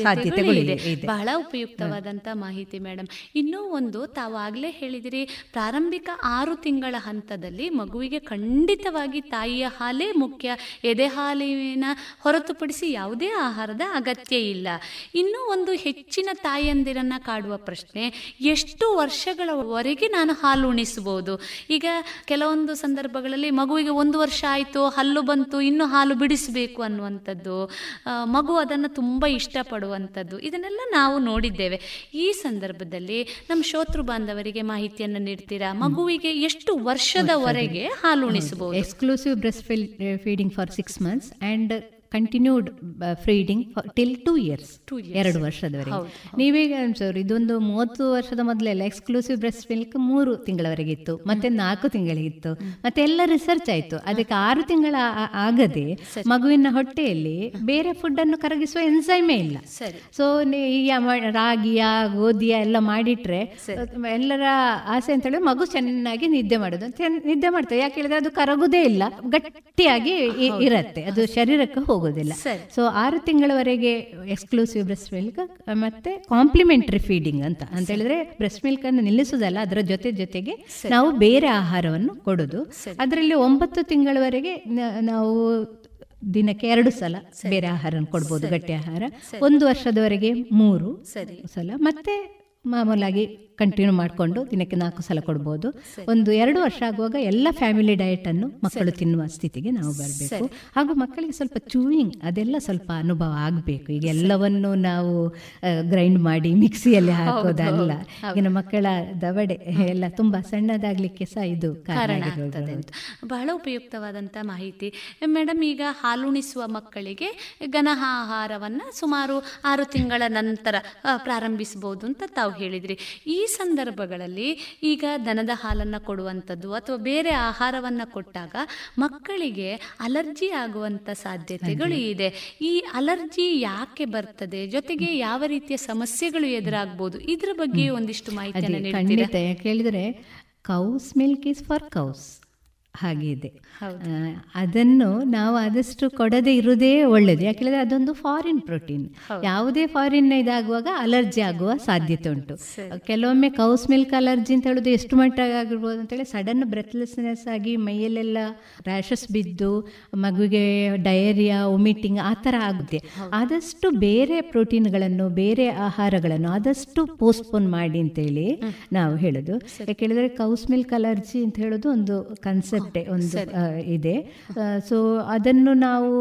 ಸಾಧ್ಯತೆಗಳು ಇದೆ. ಬಹಳ ಉಪಯುಕ್ತವಾದಂತ ಮಾಹಿತಿ ಮೇಡಮ್ ಇನ್ನೂ ಒಂದು ತಾವು ಹೇಳಿದಿರಿ, ಪ್ರಾರಂಭಿಕ ಆರು ತಿಂಗಳ ಹಂತದಲ್ಲಿ ಮಗುವಿಗೆ ಖಂಡಿತವಾಗಿ ತಾಯಿಯ ಹಾಲೇ ಮುಖ್ಯ. ಎದೆ ಹಾಲಿನ ಹೊರತುಪಡಿಸಿ ಯಾವುದೇ ಆಹಾರದ ಅಗತ್ಯ ಇಲ್ಲ. ಇನ್ನೂ ಒಂದು ಹೆಚ್ಚಿನ ತಾಯಿಯಂದಿರನ್ನ ಕಾಡುವ ಪ್ರಶ್ನೆ, ಎಷ್ಟು ವರ್ಷಗಳವರೆಗೆ ನಾನು ಹಾಲು ಉಣಿಸಬಹುದು? ಈಗ ಕೆಲವೊಂದು ಸಂದರ್ಭಗಳಲ್ಲಿ ಮಗುವಿಗೆ ಒಂದು ವರ್ಷ ಆಯಿತು, ಹಲ್ಲು ಬಂತು, ಇನ್ನು ಹಾಲು ಬಿಡಿಸಬೇಕು ಅನ್ನುವಂಥದ್ದು ಮಗು ಅದನ್ನು ತುಂಬ ಇಷ್ಟಪಡುವಂಥದ್ದು, ಇದನ್ನೆಲ್ಲ ನಾವು ನೋಡಿದ್ದೇವೆ. ಈ ಸಂದರ್ಭದಲ್ಲಿ ನಮ್ಮ ಶೋತೃ ಬಾಂಧವರಿಗೆ ಮಾಹಿತಿಯನ್ನು ನೀಡ್ತೀರಾ? ಮಗುವಿಗೆ ಎಷ್ಟು ವರ್ಷದವರೆಗೆ ಹಾಲು ಉಣಿಸಬಹುದು exclusive breast feeding for six months and continued feeding till two years ಎರಡು ವರ್ಷದವರೆಗೆ. ನೀವೀಗ ಸರ್ ಇದೊಂದು ಮೂವತ್ತು ವರ್ಷದ ಮೊದಲೆಲ್ಲ ಎಕ್ಸ್ಕ್ಲೂಸಿವ್ ಬ್ರೆಸ್ಟ್ ಮಿಲ್ಕ್ ಮೂರು ತಿಂಗಳವರೆಗೆ ಇತ್ತು. ಮತ್ತೆ ನಾಲ್ಕು ತಿಂಗಳಿಗಿತ್ತು ಮತ್ತೆ ಎಲ್ಲ ರಿಸರ್ಚ್ ಆಯ್ತು. ಅದಕ್ಕೆ ಆರು ತಿಂಗಳ ಆಗದೆ ಮಗುವಿನ ಹೊಟ್ಟೆಯಲ್ಲಿ ಬೇರೆ ಫುಡ್ ಅನ್ನು ಕರಗಿಸುವ ಎನ್ಸೈಮೇ ಇಲ್ಲ. ಸೊ ರಾಗಿಯ ಗೋಧಿಯ ಎಲ್ಲ ಮಾಡಿಟ್ರೆ ಎಲ್ಲರ ಆಸೆ ಅಂತ ಹೇಳಿದ್ರೆ ಮಗು ಚೆನ್ನಾಗಿ ನಿದ್ದೆ ಮಾಡೋದು. ನಿದ್ದೆ ಮಾಡ್ತೇವೆ. ಯಾಕೆ ಹೇಳಿದ್ರೆ ಅದು ಕರಗುದೇ ಇಲ್ಲ. ಗಟ್ಟಿಯಾಗಿ ಇರತ್ತೆ. ಅದು ಶರೀರಕ್ಕೆ ಹೋಗುದು. ಹೋಗೋದಿಲ್ಲ. ಸೊ ಆರು ತಿಂಗಳವರೆಗೆ ಎಕ್ಸ್ಕ್ಲೂಸಿವ್ ಬ್ರೆಸ್ಟ್ ಮಿಲ್ಕ್ ಮತ್ತೆ ಕಾಂಪ್ಲಿಮೆಂಟರಿ ಫೀಡಿಂಗ್ ಅಂತ. ಅಂತ ಹೇಳಿದ್ರೆ ಬ್ರೆಸ್ಟ್ ಮಿಲ್ಕ್ ಅನ್ನು ನಿಲ್ಲಿಸೋದಲ್ಲ ಅದರ ಜೊತೆ ಜೊತೆಗೆ ನಾವು ಬೇರೆ ಆಹಾರವನ್ನು ಕೊಡೋದು. ಅದರಲ್ಲಿ ಒಂಬತ್ತು ತಿಂಗಳವರೆಗೆ ನಾವು ದಿನಕ್ಕೆ ಎರಡು ಸಲ ಬೇರೆ ಆಹಾರ ಕೊಡ್ಬೋದು ಗಟ್ಟಿ ಆಹಾರ. ಒಂದು ವರ್ಷದವರೆಗೆ ಮೂರು ಸಲ. ಮತ್ತೆ ಮಾಮೂಲಾಗಿ ಕಂಟಿನ್ಯೂ ಮಾಡಿಕೊಂಡು ದಿನಕ್ಕೆ ನಾಲ್ಕು ಸಲ ಕೊಡ್ಬೋದು. ಒಂದು ಎರಡು ವರ್ಷ ಆಗುವಾಗ ಎಲ್ಲ ಫ್ಯಾಮಿಲಿ ಡಯಟ್ ಅನ್ನು ಮಕ್ಕಳು ತಿನ್ನುವ ಸ್ಥಿತಿಗೆ ನಾವು ಬರಬೇಕು. ಹಾಗೂ ಮಕ್ಕಳಿಗೆ ಸ್ವಲ್ಪ ಚೂಯಿಂಗ್ ಅದೆಲ್ಲ ಸ್ವಲ್ಪ ಅನುಭವ ಆಗಬೇಕು. ಈಗ ಎಲ್ಲವನ್ನು ನಾವು ಗ್ರೈಂಡ್ ಮಾಡಿ ಮಿಕ್ಸಿಯಲ್ಲಿ ಹಾಕೋದಲ್ಲ. ಈಗಿನ ಮಕ್ಕಳ ದವಡೆ ಎಲ್ಲ ತುಂಬಾ ಸಣ್ಣದಾಗ್ಲಿಕ್ಕೆ ಸಹ ಇದು ಕಾರಣ ಬಹಳ ಉಪಯುಕ್ತವಾದಂತಹ ಮಾಹಿತಿ. ಮೇಡಮ್ ಈಗ ಹಾಲುಣಿಸುವ ಮಕ್ಕಳಿಗೆ ಘನ ಆಹಾರವನ್ನು ಸುಮಾರು ಆರು ತಿಂಗಳ ನಂತರ ಪ್ರಾರಂಭಿಸಬಹುದು ಅಂತ ತಾವು ಹೇಳಿದ್ರಿ. ಈ ಸಂದರ್ಭಗಳಲ್ಲಿ ಈಗ ದನದ ಹಾಲನ್ನು ಕೊಡುವಂಥದ್ದು ಅಥವಾ ಬೇರೆ ಆಹಾರವನ್ನು ಕೊಟ್ಟಾಗ ಮಕ್ಕಳಿಗೆ ಅಲರ್ಜಿ ಆಗುವಂಥ ಸಾಧ್ಯತೆಗಳು ಇದೆ. ಈ ಅಲರ್ಜಿ ಯಾಕೆ ಬರ್ತದೆ? ಜೊತೆಗೆ ಯಾವ ರೀತಿಯ ಸಮಸ್ಯೆಗಳು ಎದುರಾಗಬಹುದು ಇದ್ರ ಬಗ್ಗೆ ಒಂದಿಷ್ಟು ಮಾಹಿತಿಯನ್ನು ಕೇಳಿದರೆ cow's milk is for cows ಹಾಗೆ ಇದೆ. ಅದನ್ನು ನಾವು ಆದಷ್ಟು ಕೊಡದೆ ಇರುವುದೇ ಒಳ್ಳೇದು. ಯಾಕೆಂದರೆ ಅದೊಂದು ಫಾರಿನ್ ಪ್ರೋಟೀನ್ ಯಾವುದೇ ಫಾರಿನ್ ಇದಾಗುವಾಗ ಅಲರ್ಜಿ ಆಗುವ ಸಾಧ್ಯತೆ ಉಂಟು. ಕೆಲವೊಮ್ಮೆ ಕೌಸ್ ಮಿಲ್ಕ್ ಅಲರ್ಜಿ ಅಂತ ಹೇಳೋದು ಎಷ್ಟು ಮಟ್ಟ ಆಗಿರ್ಬೋದು ಅಂತೇಳಿ ಸಡನ್ ಬ್ರೆತ್ಲೆಸ್ನೆಸ್ ಆಗಿ ಮೈಯಲ್ಲೆಲ್ಲ ರ್ಯಾಷಸ್ ಬಿದ್ದು ಮಗುವಿಗೆ ಡಯೇರಿಯಾ ಒಮಿಟಿಂಗ್ ಆ ಥರ ಆಗುತ್ತೆ. ಆದಷ್ಟು ಬೇರೆ ಪ್ರೋಟೀನ್ಗಳನ್ನು ಬೇರೆ ಆಹಾರಗಳನ್ನು ಆದಷ್ಟು ಪೋಸ್ಟ್ಪೋನ್ ಮಾಡಿ ಅಂತೇಳಿ ನಾವು ಹೇಳೋದು. ಯಾಕೆ ಕೌಸ್ ಮಿಲ್ಕ್ ಅಲರ್ಜಿ ಅಂತ ಹೇಳೋದು ಒಂದು ಕನ್ಸೆಪ್ಟ್ ಒಂದು ಇದೆ. ಸೊ ಅದನ್ನು ನಾವು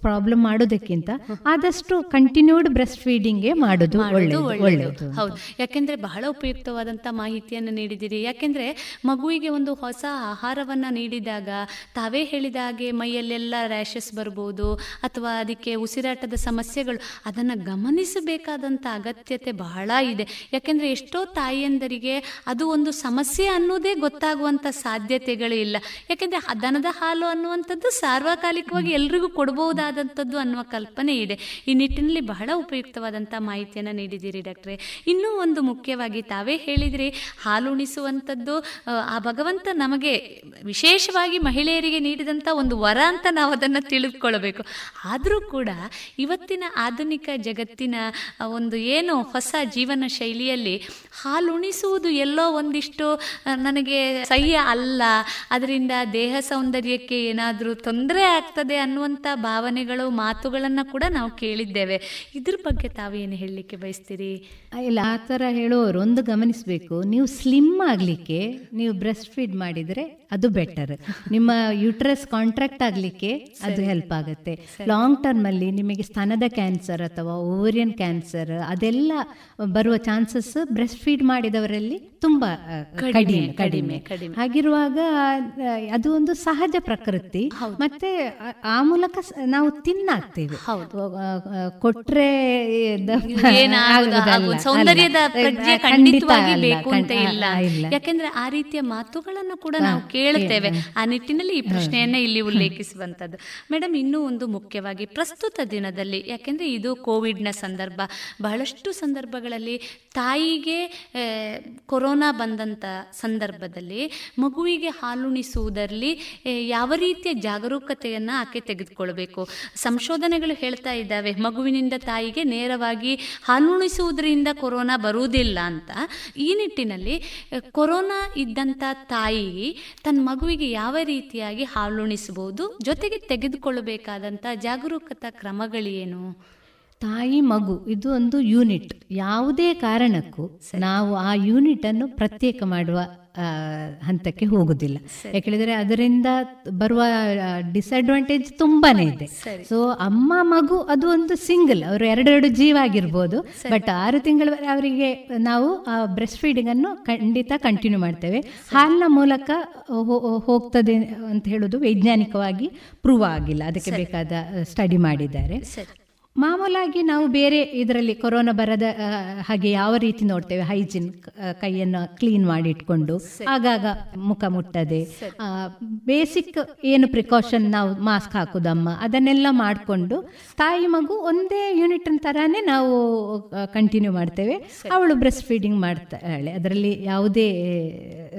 ಪ್ರಾಬ್ಲಮ್ ಮಾಡೋದಕ್ಕಿಂತ ಆದಷ್ಟು ಕಂಟಿನ್ಯೂಡ್ ಬ್ರೆಸ್ಟ್ ಫೀಡಿಂಗ್ ಮಾಡೋದು ಒಳ್ಳೆಯದು ಹೌದು. ಯಾಕೆಂದ್ರೆ ಬಹಳ ಉಪಯುಕ್ತವಾದಂತಹ ಮಾಹಿತಿಯನ್ನು ನೀಡಿದಿರಿ ಯಾಕೆಂದ್ರೆ ಮಗುವಿಗೆ ಒಂದು ಹೊಸ ಆಹಾರವನ್ನ ನೀಡಿದಾಗ ತಾವೇ ಹೇಳಿದ ಹಾಗೆ ಮೈಯಲ್ಲೆಲ್ಲ ರ್ಯಾಷಸ್ ಬರ್ಬೋದು ಅಥವಾ ಅದಕ್ಕೆ ಉಸಿರಾಟದ ಸಮಸ್ಯೆಗಳು ಅದನ್ನ ಗಮನಿಸಬೇಕಾದಂತ ಅಗತ್ಯತೆ ಬಹಳ ಇದೆ. ಯಾಕೆಂದ್ರೆ ಎಷ್ಟೋ ತಾಯಿಯಂದರಿಗೆ ಅದು ಒಂದು ಸಮಸ್ಯೆ ಅನ್ನೋದೇ ಗೊತ್ತಾಗುವಂಥ ಸಾಧ್ಯತೆಗಳು ಇಲ್ಲ. ಯಾಕೆಂದ್ರೆ ದನದ ಹಾಲು ಅನ್ನುವಂಥದ್ದು ಸಾರ್ವಕಾಲಿಕವಾಗಿ ಎಲ್ರಿಗೂ ಕೊಡಬಹುದಾದಂಥದ್ದು ಅನ್ನುವ ಕಲ್ಪನೆ ಇದೆ. ಈ ನಿಟ್ಟಿನಲ್ಲಿ ಬಹಳ ಉಪಯುಕ್ತವಾದಂಥ ಮಾಹಿತಿಯನ್ನು ನೀಡಿದ್ದೀರಿ ಡಾಕ್ಟ್ರೆ. ಇನ್ನೂ ಒಂದು ಮುಖ್ಯವಾಗಿ ತಾವೇ ಹೇಳಿದ್ರಿ, ಹಾಲು ಉಣಿಸುವಂಥದ್ದು ಆ ಭಗವಂತ ನಮಗೆ ವಿಶೇಷವಾಗಿ ಮಹಿಳೆಯರಿಗೆ ನೀಡಿದಂಥ ಒಂದು ವರ ಅಂತ ನಾವು ಅದನ್ನು ತಿಳಿದುಕೊಳ್ಳಬೇಕು. ಆದರೂ ಕೂಡ ಇವತ್ತಿನ ಆಧುನಿಕ ಜಗತ್ತಿನ ಒಂದು ಏನು ಹೊಸ ಜೀವನ ಶೈಲಿಯಲ್ಲಿ ಹಾಲುಣಿಸುವುದು ಎಲ್ಲೋ ಒಂದಿಷ್ಟು ನನಗೆ ಸಹ್ಯ ಅಲ್ಲ ಅದರಿಂದ ದೇಹ ಸೌಂದರ್ಯಕ್ಕೆ ಏನಾದರೂ ತೊಂದರೆ ಆಗ್ತದೆ ಅನ್ನುವಂಥ ಭಾವನೆಗಳು ಮಾತುಗಳನ್ನು ಕೂಡ ನಾವು ಕೇಳಿದ್ದೇವೆ. ಇದ್ರ ಬಗ್ಗೆ ತಾವೇನು ಹೇಳಲಿಕ್ಕೆ ಬಯಸ್ತೀರಿ? ಇಲ್ಲ ಆ ಥರ ಹೇಳೋರು ಒಂದು ಗಮನಿಸಬೇಕು. ನೀವು ಸ್ಲಿಮ್ ಆಗಲಿಕ್ಕೆ ನೀವು ಬ್ರೆಸ್ಟ್ ಫೀಡ್ ಮಾಡಿದರೆ ಅದು ಬೆಟರ್ ನಿಮ್ಮ ಯುಟ್ರಸ್ ಕಾಂಟ್ರಾಕ್ಟ್ ಆಗಲಿಕ್ಕೆ ಅದು ಹೆಲ್ಪ್ ಆಗುತ್ತೆ. ಲಾಂಗ್ ಟರ್ಮಲ್ಲಿ ನಿಮಗೆ ಸ್ತನದ ಕ್ಯಾನ್ಸರ್ ಅಥವಾ ಓವರಿಯನ್ ಕ್ಯಾನ್ಸರ್ ಅದೆಲ್ಲ ಬರುವ ಚಾನ್ಸಸ್ ಬ್ರೆಸ್ಟ್ ಫೀಡ್ ಮಾಡಿದವರಲ್ಲಿ ತುಂಬ ಕಡಿಮೆ ಕಡಿಮೆ ಹಾಗಿರುವಾಗ ಅದು ಒಂದು ಸಹಜ ಪ್ರಕೃತಿ. ಮತ್ತೆ ಆ ಮೂಲಕ ನಾವು ತಿನ್ನಾಗ್ತೇವೆ. ಕೊಟ್ರೆ ಸೌಂದರ್ಯದ ಯಾಕೆಂದ್ರೆ ಆ ರೀತಿಯ ಮಾತುಗಳನ್ನು ಕೂಡ ನಾವು ಕೇಳುತ್ತೇವೆ. ಆ ನಿಟ್ಟಿನಲ್ಲಿ ಈ ಪ್ರಶ್ನೆಯನ್ನ ಇಲ್ಲಿ ಉಲ್ಲೇಖಿಸುವಂತದ್ದು ಮೇಡಮ್ ಇನ್ನೂ ಒಂದು ಮುಖ್ಯವಾಗಿ ಪ್ರಸ್ತುತ ದಿನದಲ್ಲಿ ಯಾಕೆಂದ್ರೆ ಇದು ಕೋವಿಡ್ನ ಸಂದರ್ಭ ಬಹಳಷ್ಟು ಸಂದರ್ಭಗಳಲ್ಲಿ ತಾಯಿಗೆ ಕೊರೋನಾ ಬಂದಂತ ಸಂದರ್ಭದಲ್ಲಿ ಮಗುವಿಗೆ ಹಾಲುಣಿಸುವುದರಲ್ಲಿ ಯಾವ ರೀತಿಯ ಜಾಗರೂಕತೆಯನ್ನ ಆಕೆ ತೆಗೆದುಕೊಳ್ಬೇಕು? ಸಂಶೋಧನೆಗಳು ಹೇಳ್ತಾ ಇದ್ದಾವೆ, ಮಗುವಿನಿಂದ ತಾಯಿಗೆ ನೇರವಾಗಿ ಹಾಲುಣಿಸುವುದರಿಂದ ಕೊರೋನಾ ಬರುವುದಿಲ್ಲ ಅಂತ. ಈ ನಿಟ್ಟಿನಲ್ಲಿ ಕೊರೋನಾ ಇದ್ದಂಥ ತಾಯಿ ತನ್ನ ಮಗುವಿಗೆ ಯಾವ ರೀತಿಯಾಗಿ ಹಾಲುಣಿಸಬಹುದು? ಜೊತೆಗೆ ತೆಗೆದುಕೊಳ್ಳಬೇಕಾದಂಥ ಜಾಗರೂಕತಾ ಕ್ರಮಗಳೇನು? ತಾಯಿ ಮಗು ಇದು ಒಂದು ಯೂನಿಟ್. ಯಾವುದೇ ಕಾರಣಕ್ಕೂ ನಾವು ಆ ಯೂನಿಟ್ ಅನ್ನು ಪ್ರತ್ಯೇಕ ಮಾಡುವ ಹಂತಕ್ಕೆ ಹೋಗುದಿಲ್ಲ. ಯಾಕೇಳಿದ್ರೆ ಅದರಿಂದ ಬರುವ ಡಿಸ್ಅಡ್ವಾಂಟೇಜ್ ತುಂಬಾನೇ ಇದೆ. ಸೊ ಅಮ್ಮ ಮಗು ಅದು ಒಂದು ಸಿಂಗಲ್ ಅವರು ಎರಡೆರಡು ಜೀವ ಆಗಿರ್ಬೋದು. ಬಟ್ ಆರು ತಿಂಗಳ ಅವರಿಗೆ ನಾವು ಆ ಬ್ರೆಸ್ಟ್ ಫೀಡಿಂಗ್ ಅನ್ನು ಖಂಡಿತ ಕಂಟಿನ್ಯೂ ಮಾಡ್ತೇವೆ. ಹಾಲಿನ ಮೂಲಕ ಹೋಗ್ತದೆ ಅಂತ ಹೇಳೋದು ವೈಜ್ಞಾನಿಕವಾಗಿ ಪ್ರೂವ್ ಆಗಿಲ್ಲ. ಅದಕ್ಕೆ ಬೇಕಾದ ಸ್ಟಡಿ ಮಾಡಿದ್ದಾರೆ. ಮಾಮೂಲಾಗಿ ನಾವು ಬೇರೆ ಇದರಲ್ಲಿ ಕೊರೋನಾ ಬರದ ಹಾಗೆ ಯಾವ ರೀತಿ ನೋಡ್ತೇವೆ? ಹೈಜಿನ್ ಕೈಯನ್ನು ಕ್ಲೀನ್ ಮಾಡಿ ಇಟ್ಕೊಂಡು ಆಗಾಗ ಮುಖ ಮುಟ್ಟದೆ. ಬೇಸಿಕ್ ಏನು ಪ್ರಿಕಾಷನ್ ನಾವು ಮಾಸ್ಕ್ ಹಾಕುದಮ್ಮ? ಅದನ್ನೆಲ್ಲ ಮಾಡಿಕೊಂಡು ತಾಯಿ ಮಗು ಒಂದೇ ಯೂನಿಟ್ ತರಾನೇ ನಾವು ಕಂಟಿನ್ಯೂ ಮಾಡ್ತೇವೆ. ಅವಳು ಬ್ರೆಸ್ಟ್ ಫೀಡಿಂಗ್ ಮಾಡ್ತಾಳೆ. ಅದರಲ್ಲಿ ಯಾವುದೇ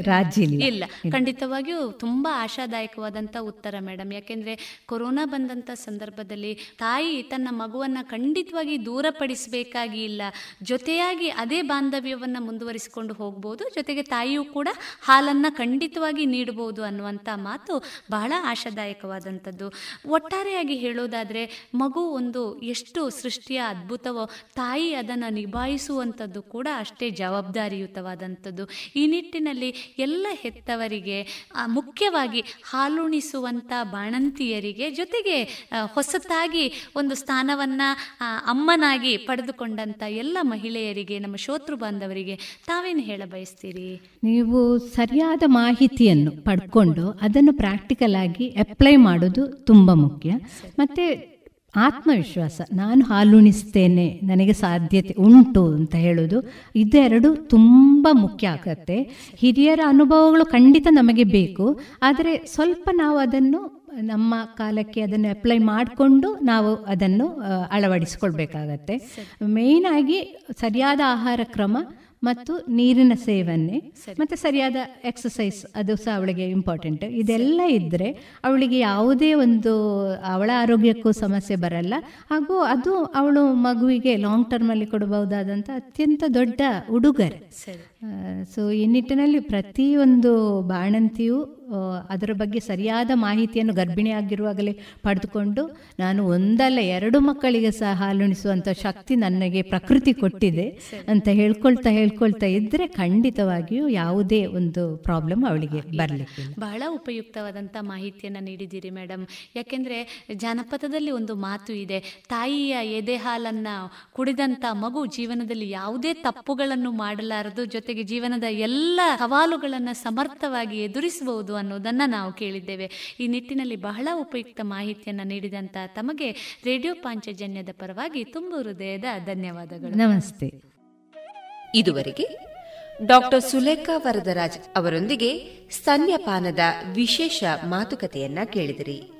ರಾಜ್ಯ ಇಲ್ಲ. ಖಂಡಿತವಾಗಿಯೂ ತುಂಬಾ ಆಶಾದಾಯಕವಾದಂತ ಉತ್ತರ ಮೇಡಮ್ ಯಾಕೆಂದ್ರೆ ಕೊರೋನಾ ಬಂದಂತ ಸಂದರ್ಭದಲ್ಲಿ ತಾಯಿ ತನ್ನ ಮಗುವನ್ನ ಖಂಡಿತವಾಗಿ ದೂರಪಡಿಸಬೇಕಾಗಿ ಇಲ್ಲ. ಜೊತೆಯಾಗಿ ಅದೇ ಬಾಂಧವ್ಯವನ್ನ ಮುಂದುವರಿಸಿಕೊಂಡು ಹೋಗ್ಬೋದು. ಜೊತೆಗೆ ತಾಯಿಯೂ ಕೂಡ ಹಾಲನ್ನ ಖಂಡಿತವಾಗಿ ನೀಡಬಹುದು ಅನ್ನುವಂಥ ಮಾತು ಬಹಳ ಆಶಾದಾಯಕವಾದಂಥದ್ದು. ಒಟ್ಟಾರೆಯಾಗಿ ಹೇಳೋದಾದ್ರೆ, ಮಗು ಒಂದು ಎಷ್ಟು ಸೃಷ್ಟಿಯ ಅದ್ಭುತವೋ, ತಾಯಿ ಅದನ್ನು ನಿಭಾಯಿಸುವಂಥದ್ದು ಕೂಡ ಅಷ್ಟೇ ಜವಾಬ್ದಾರಿಯುತವಾದಂಥದ್ದು. ಈ ನಿಟ್ಟಿನಲ್ಲಿ ಎಲ್ಲ ಹೆತ್ತವರಿಗೆ ಮುಖ್ಯವಾಗಿ ಹಾಲುಣಿಸುವಂಥ ಬಾಣಂತಿಯರಿಗೆ ಜೊತೆಗೆ ಹೊಸತಾಗಿ ಒಂದು ಸ್ಥಾನವನ್ನ ಅಮ್ಮನಾಗಿ ಪಡೆದುಕೊಂಡಂತ ಎಲ್ಲ ಮಹಿಳೆಯರಿಗೆ, ನಮ್ಮ ಶೋತೃ ಬಾಂಧವರಿಗೆ ತಾವೇನು ಹೇಳ ಬಯಸ್ತೀರಿ? ನೀವು ಸರಿಯಾದ ಮಾಹಿತಿಯನ್ನು ಪಡ್ಕೊಂಡು ಅದನ್ನು ಪ್ರಾಕ್ಟಿಕಲ್ ಆಗಿ ಅಪ್ಲೈ ಮಾಡೋದು ತುಂಬಾ ಮುಖ್ಯ. ಮತ್ತೆ ಆತ್ಮವಿಶ್ವಾಸ ನಾನು ಹಾಲುಣಿಸ್ತೇನೆ ನನಗೆ ಸಾಧ್ಯತೆ ಉಂಟು ಅಂತ ಹೇಳೋದು ಇದೆರಡು ತುಂಬ ಮುಖ್ಯ ಆಗತ್ತೆ. ಹಿರಿಯರ ಅನುಭವಗಳು ಖಂಡಿತ ನಮಗೆ ಬೇಕು ಆದರೆ ಸ್ವಲ್ಪ ನಾವು ಅದನ್ನು ನಮ್ಮ ಕಾಲಕ್ಕೆ ಅದನ್ನು ಅಪ್ಲೈ ಮಾಡಿಕೊಂಡು ನಾವು ಅದನ್ನು ಅಳವಡಿಸ್ಕೊಳ್ಬೇಕಾಗತ್ತೆ. ಮೇಯ್ನಾಗಿ ಸರಿಯಾದ ಆಹಾರ ಕ್ರಮ ಮತ್ತು ನೀರಿನ ಸೇವನೆ, ಮತ್ತು ಸರಿಯಾದ ಎಕ್ಸಸೈಸ್ ಅದು ಸಹ ಅವಳಿಗೆ ಇಂಪಾರ್ಟೆಂಟ್ ಇದೆಲ್ಲ ಇದ್ದರೆ ಅವಳಿಗೆ ಯಾವುದೇ ಒಂದು, ಅವಳ ಆರೋಗ್ಯಕ್ಕೂ ಸಮಸ್ಯೆ ಬರಲ್ಲ. ಹಾಗೂ ಅದು ಅವಳು ಮಗುವಿಗೆ ಲಾಂಗ್ ಟರ್ಮಲ್ಲಿ ಕೊಡಬಹುದಾದಂಥ ಅತ್ಯಂತ ದೊಡ್ಡ ಉಡುಗೊರೆ. ಸೊ ಈ ನಿಟ್ಟಿನಲ್ಲಿ ಪ್ರತಿಯೊಂದು ಬಾಣಂತಿಯು ಅದರ ಬಗ್ಗೆ ಸರಿಯಾದ ಮಾಹಿತಿಯನ್ನು ಗರ್ಭಿಣಿಯಾಗಿರುವಾಗಲೇ ಪಡೆದುಕೊಂಡು ನಾನು ಒಂದಲ್ಲ ಎರಡು ಮಕ್ಕಳಿಗೆ ಸಹ ಹಾಲುಣಿಸುವಂಥ ಶಕ್ತಿ ನನಗೆ ಪ್ರಕೃತಿ ಕೊಟ್ಟಿದೆ ಅಂತ ಹೇಳ್ಕೊಳ್ತಾ ಹೇಳ್ಕೊಳ್ತಾ ಇದ್ದರೆ ಖಂಡಿತವಾಗಿಯೂ ಯಾವುದೇ ಒಂದು ಪ್ರಾಬ್ಲಮ್ ಅವಳಿಗೆ ಬರಲಿಕ್ಕೆ ಬಹಳ ಉಪಯುಕ್ತವಾದಂಥ ಮಾಹಿತಿಯನ್ನು ನೀಡಿದ್ದೀರಿ ಮೇಡಮ್ ಯಾಕೆಂದರೆ ಜಾನಪದದಲ್ಲಿ ಒಂದು ಮಾತು ಇದೆ ತಾಯಿಯ ಎದೆ ಹಾಲನ್ನು ಕುಡಿದಂಥ ಮಗು ಜೀವನದಲ್ಲಿ ಯಾವುದೇ ತಪ್ಪುಗಳನ್ನು ಮಾಡಲಾರದು ಜೊತೆಗೆ ಜೀವನದ ಎಲ್ಲ ಸವಾಲುಗಳನ್ನು ಸಮರ್ಥವಾಗಿ ಎದುರಿಸಬಹುದು ಅನ್ನೋದನ್ನ ನಾವು ಕೇಳಿದ್ದೇವೆ. ಈ ನಿಟ್ಟಿನಲ್ಲಿ ಬಹಳ ಉಪಯುಕ್ತ ಮಾಹಿತಿಯನ್ನು ನೀಡಿದಂತ ತಮಗೆ ರೇಡಿಯೋ ಪಾಂಚಜನ್ಯದ ಪರವಾಗಿ ತುಂಬ ಹೃದಯದ ಧನ್ಯವಾದಗಳು. ನಮಸ್ತೆ. ಇದುವರೆಗೆ ಡಾಕ್ಟರ್ ಸುಲೇಖಾ ವರದರಾಜ್ ಅವರೊಂದಿಗೆ ಸ್ತನ್ಯಪಾನದ ವಿಶೇಷ ಮಾತುಕತೆಯನ್ನ ಕೇಳಿದಿರಿ.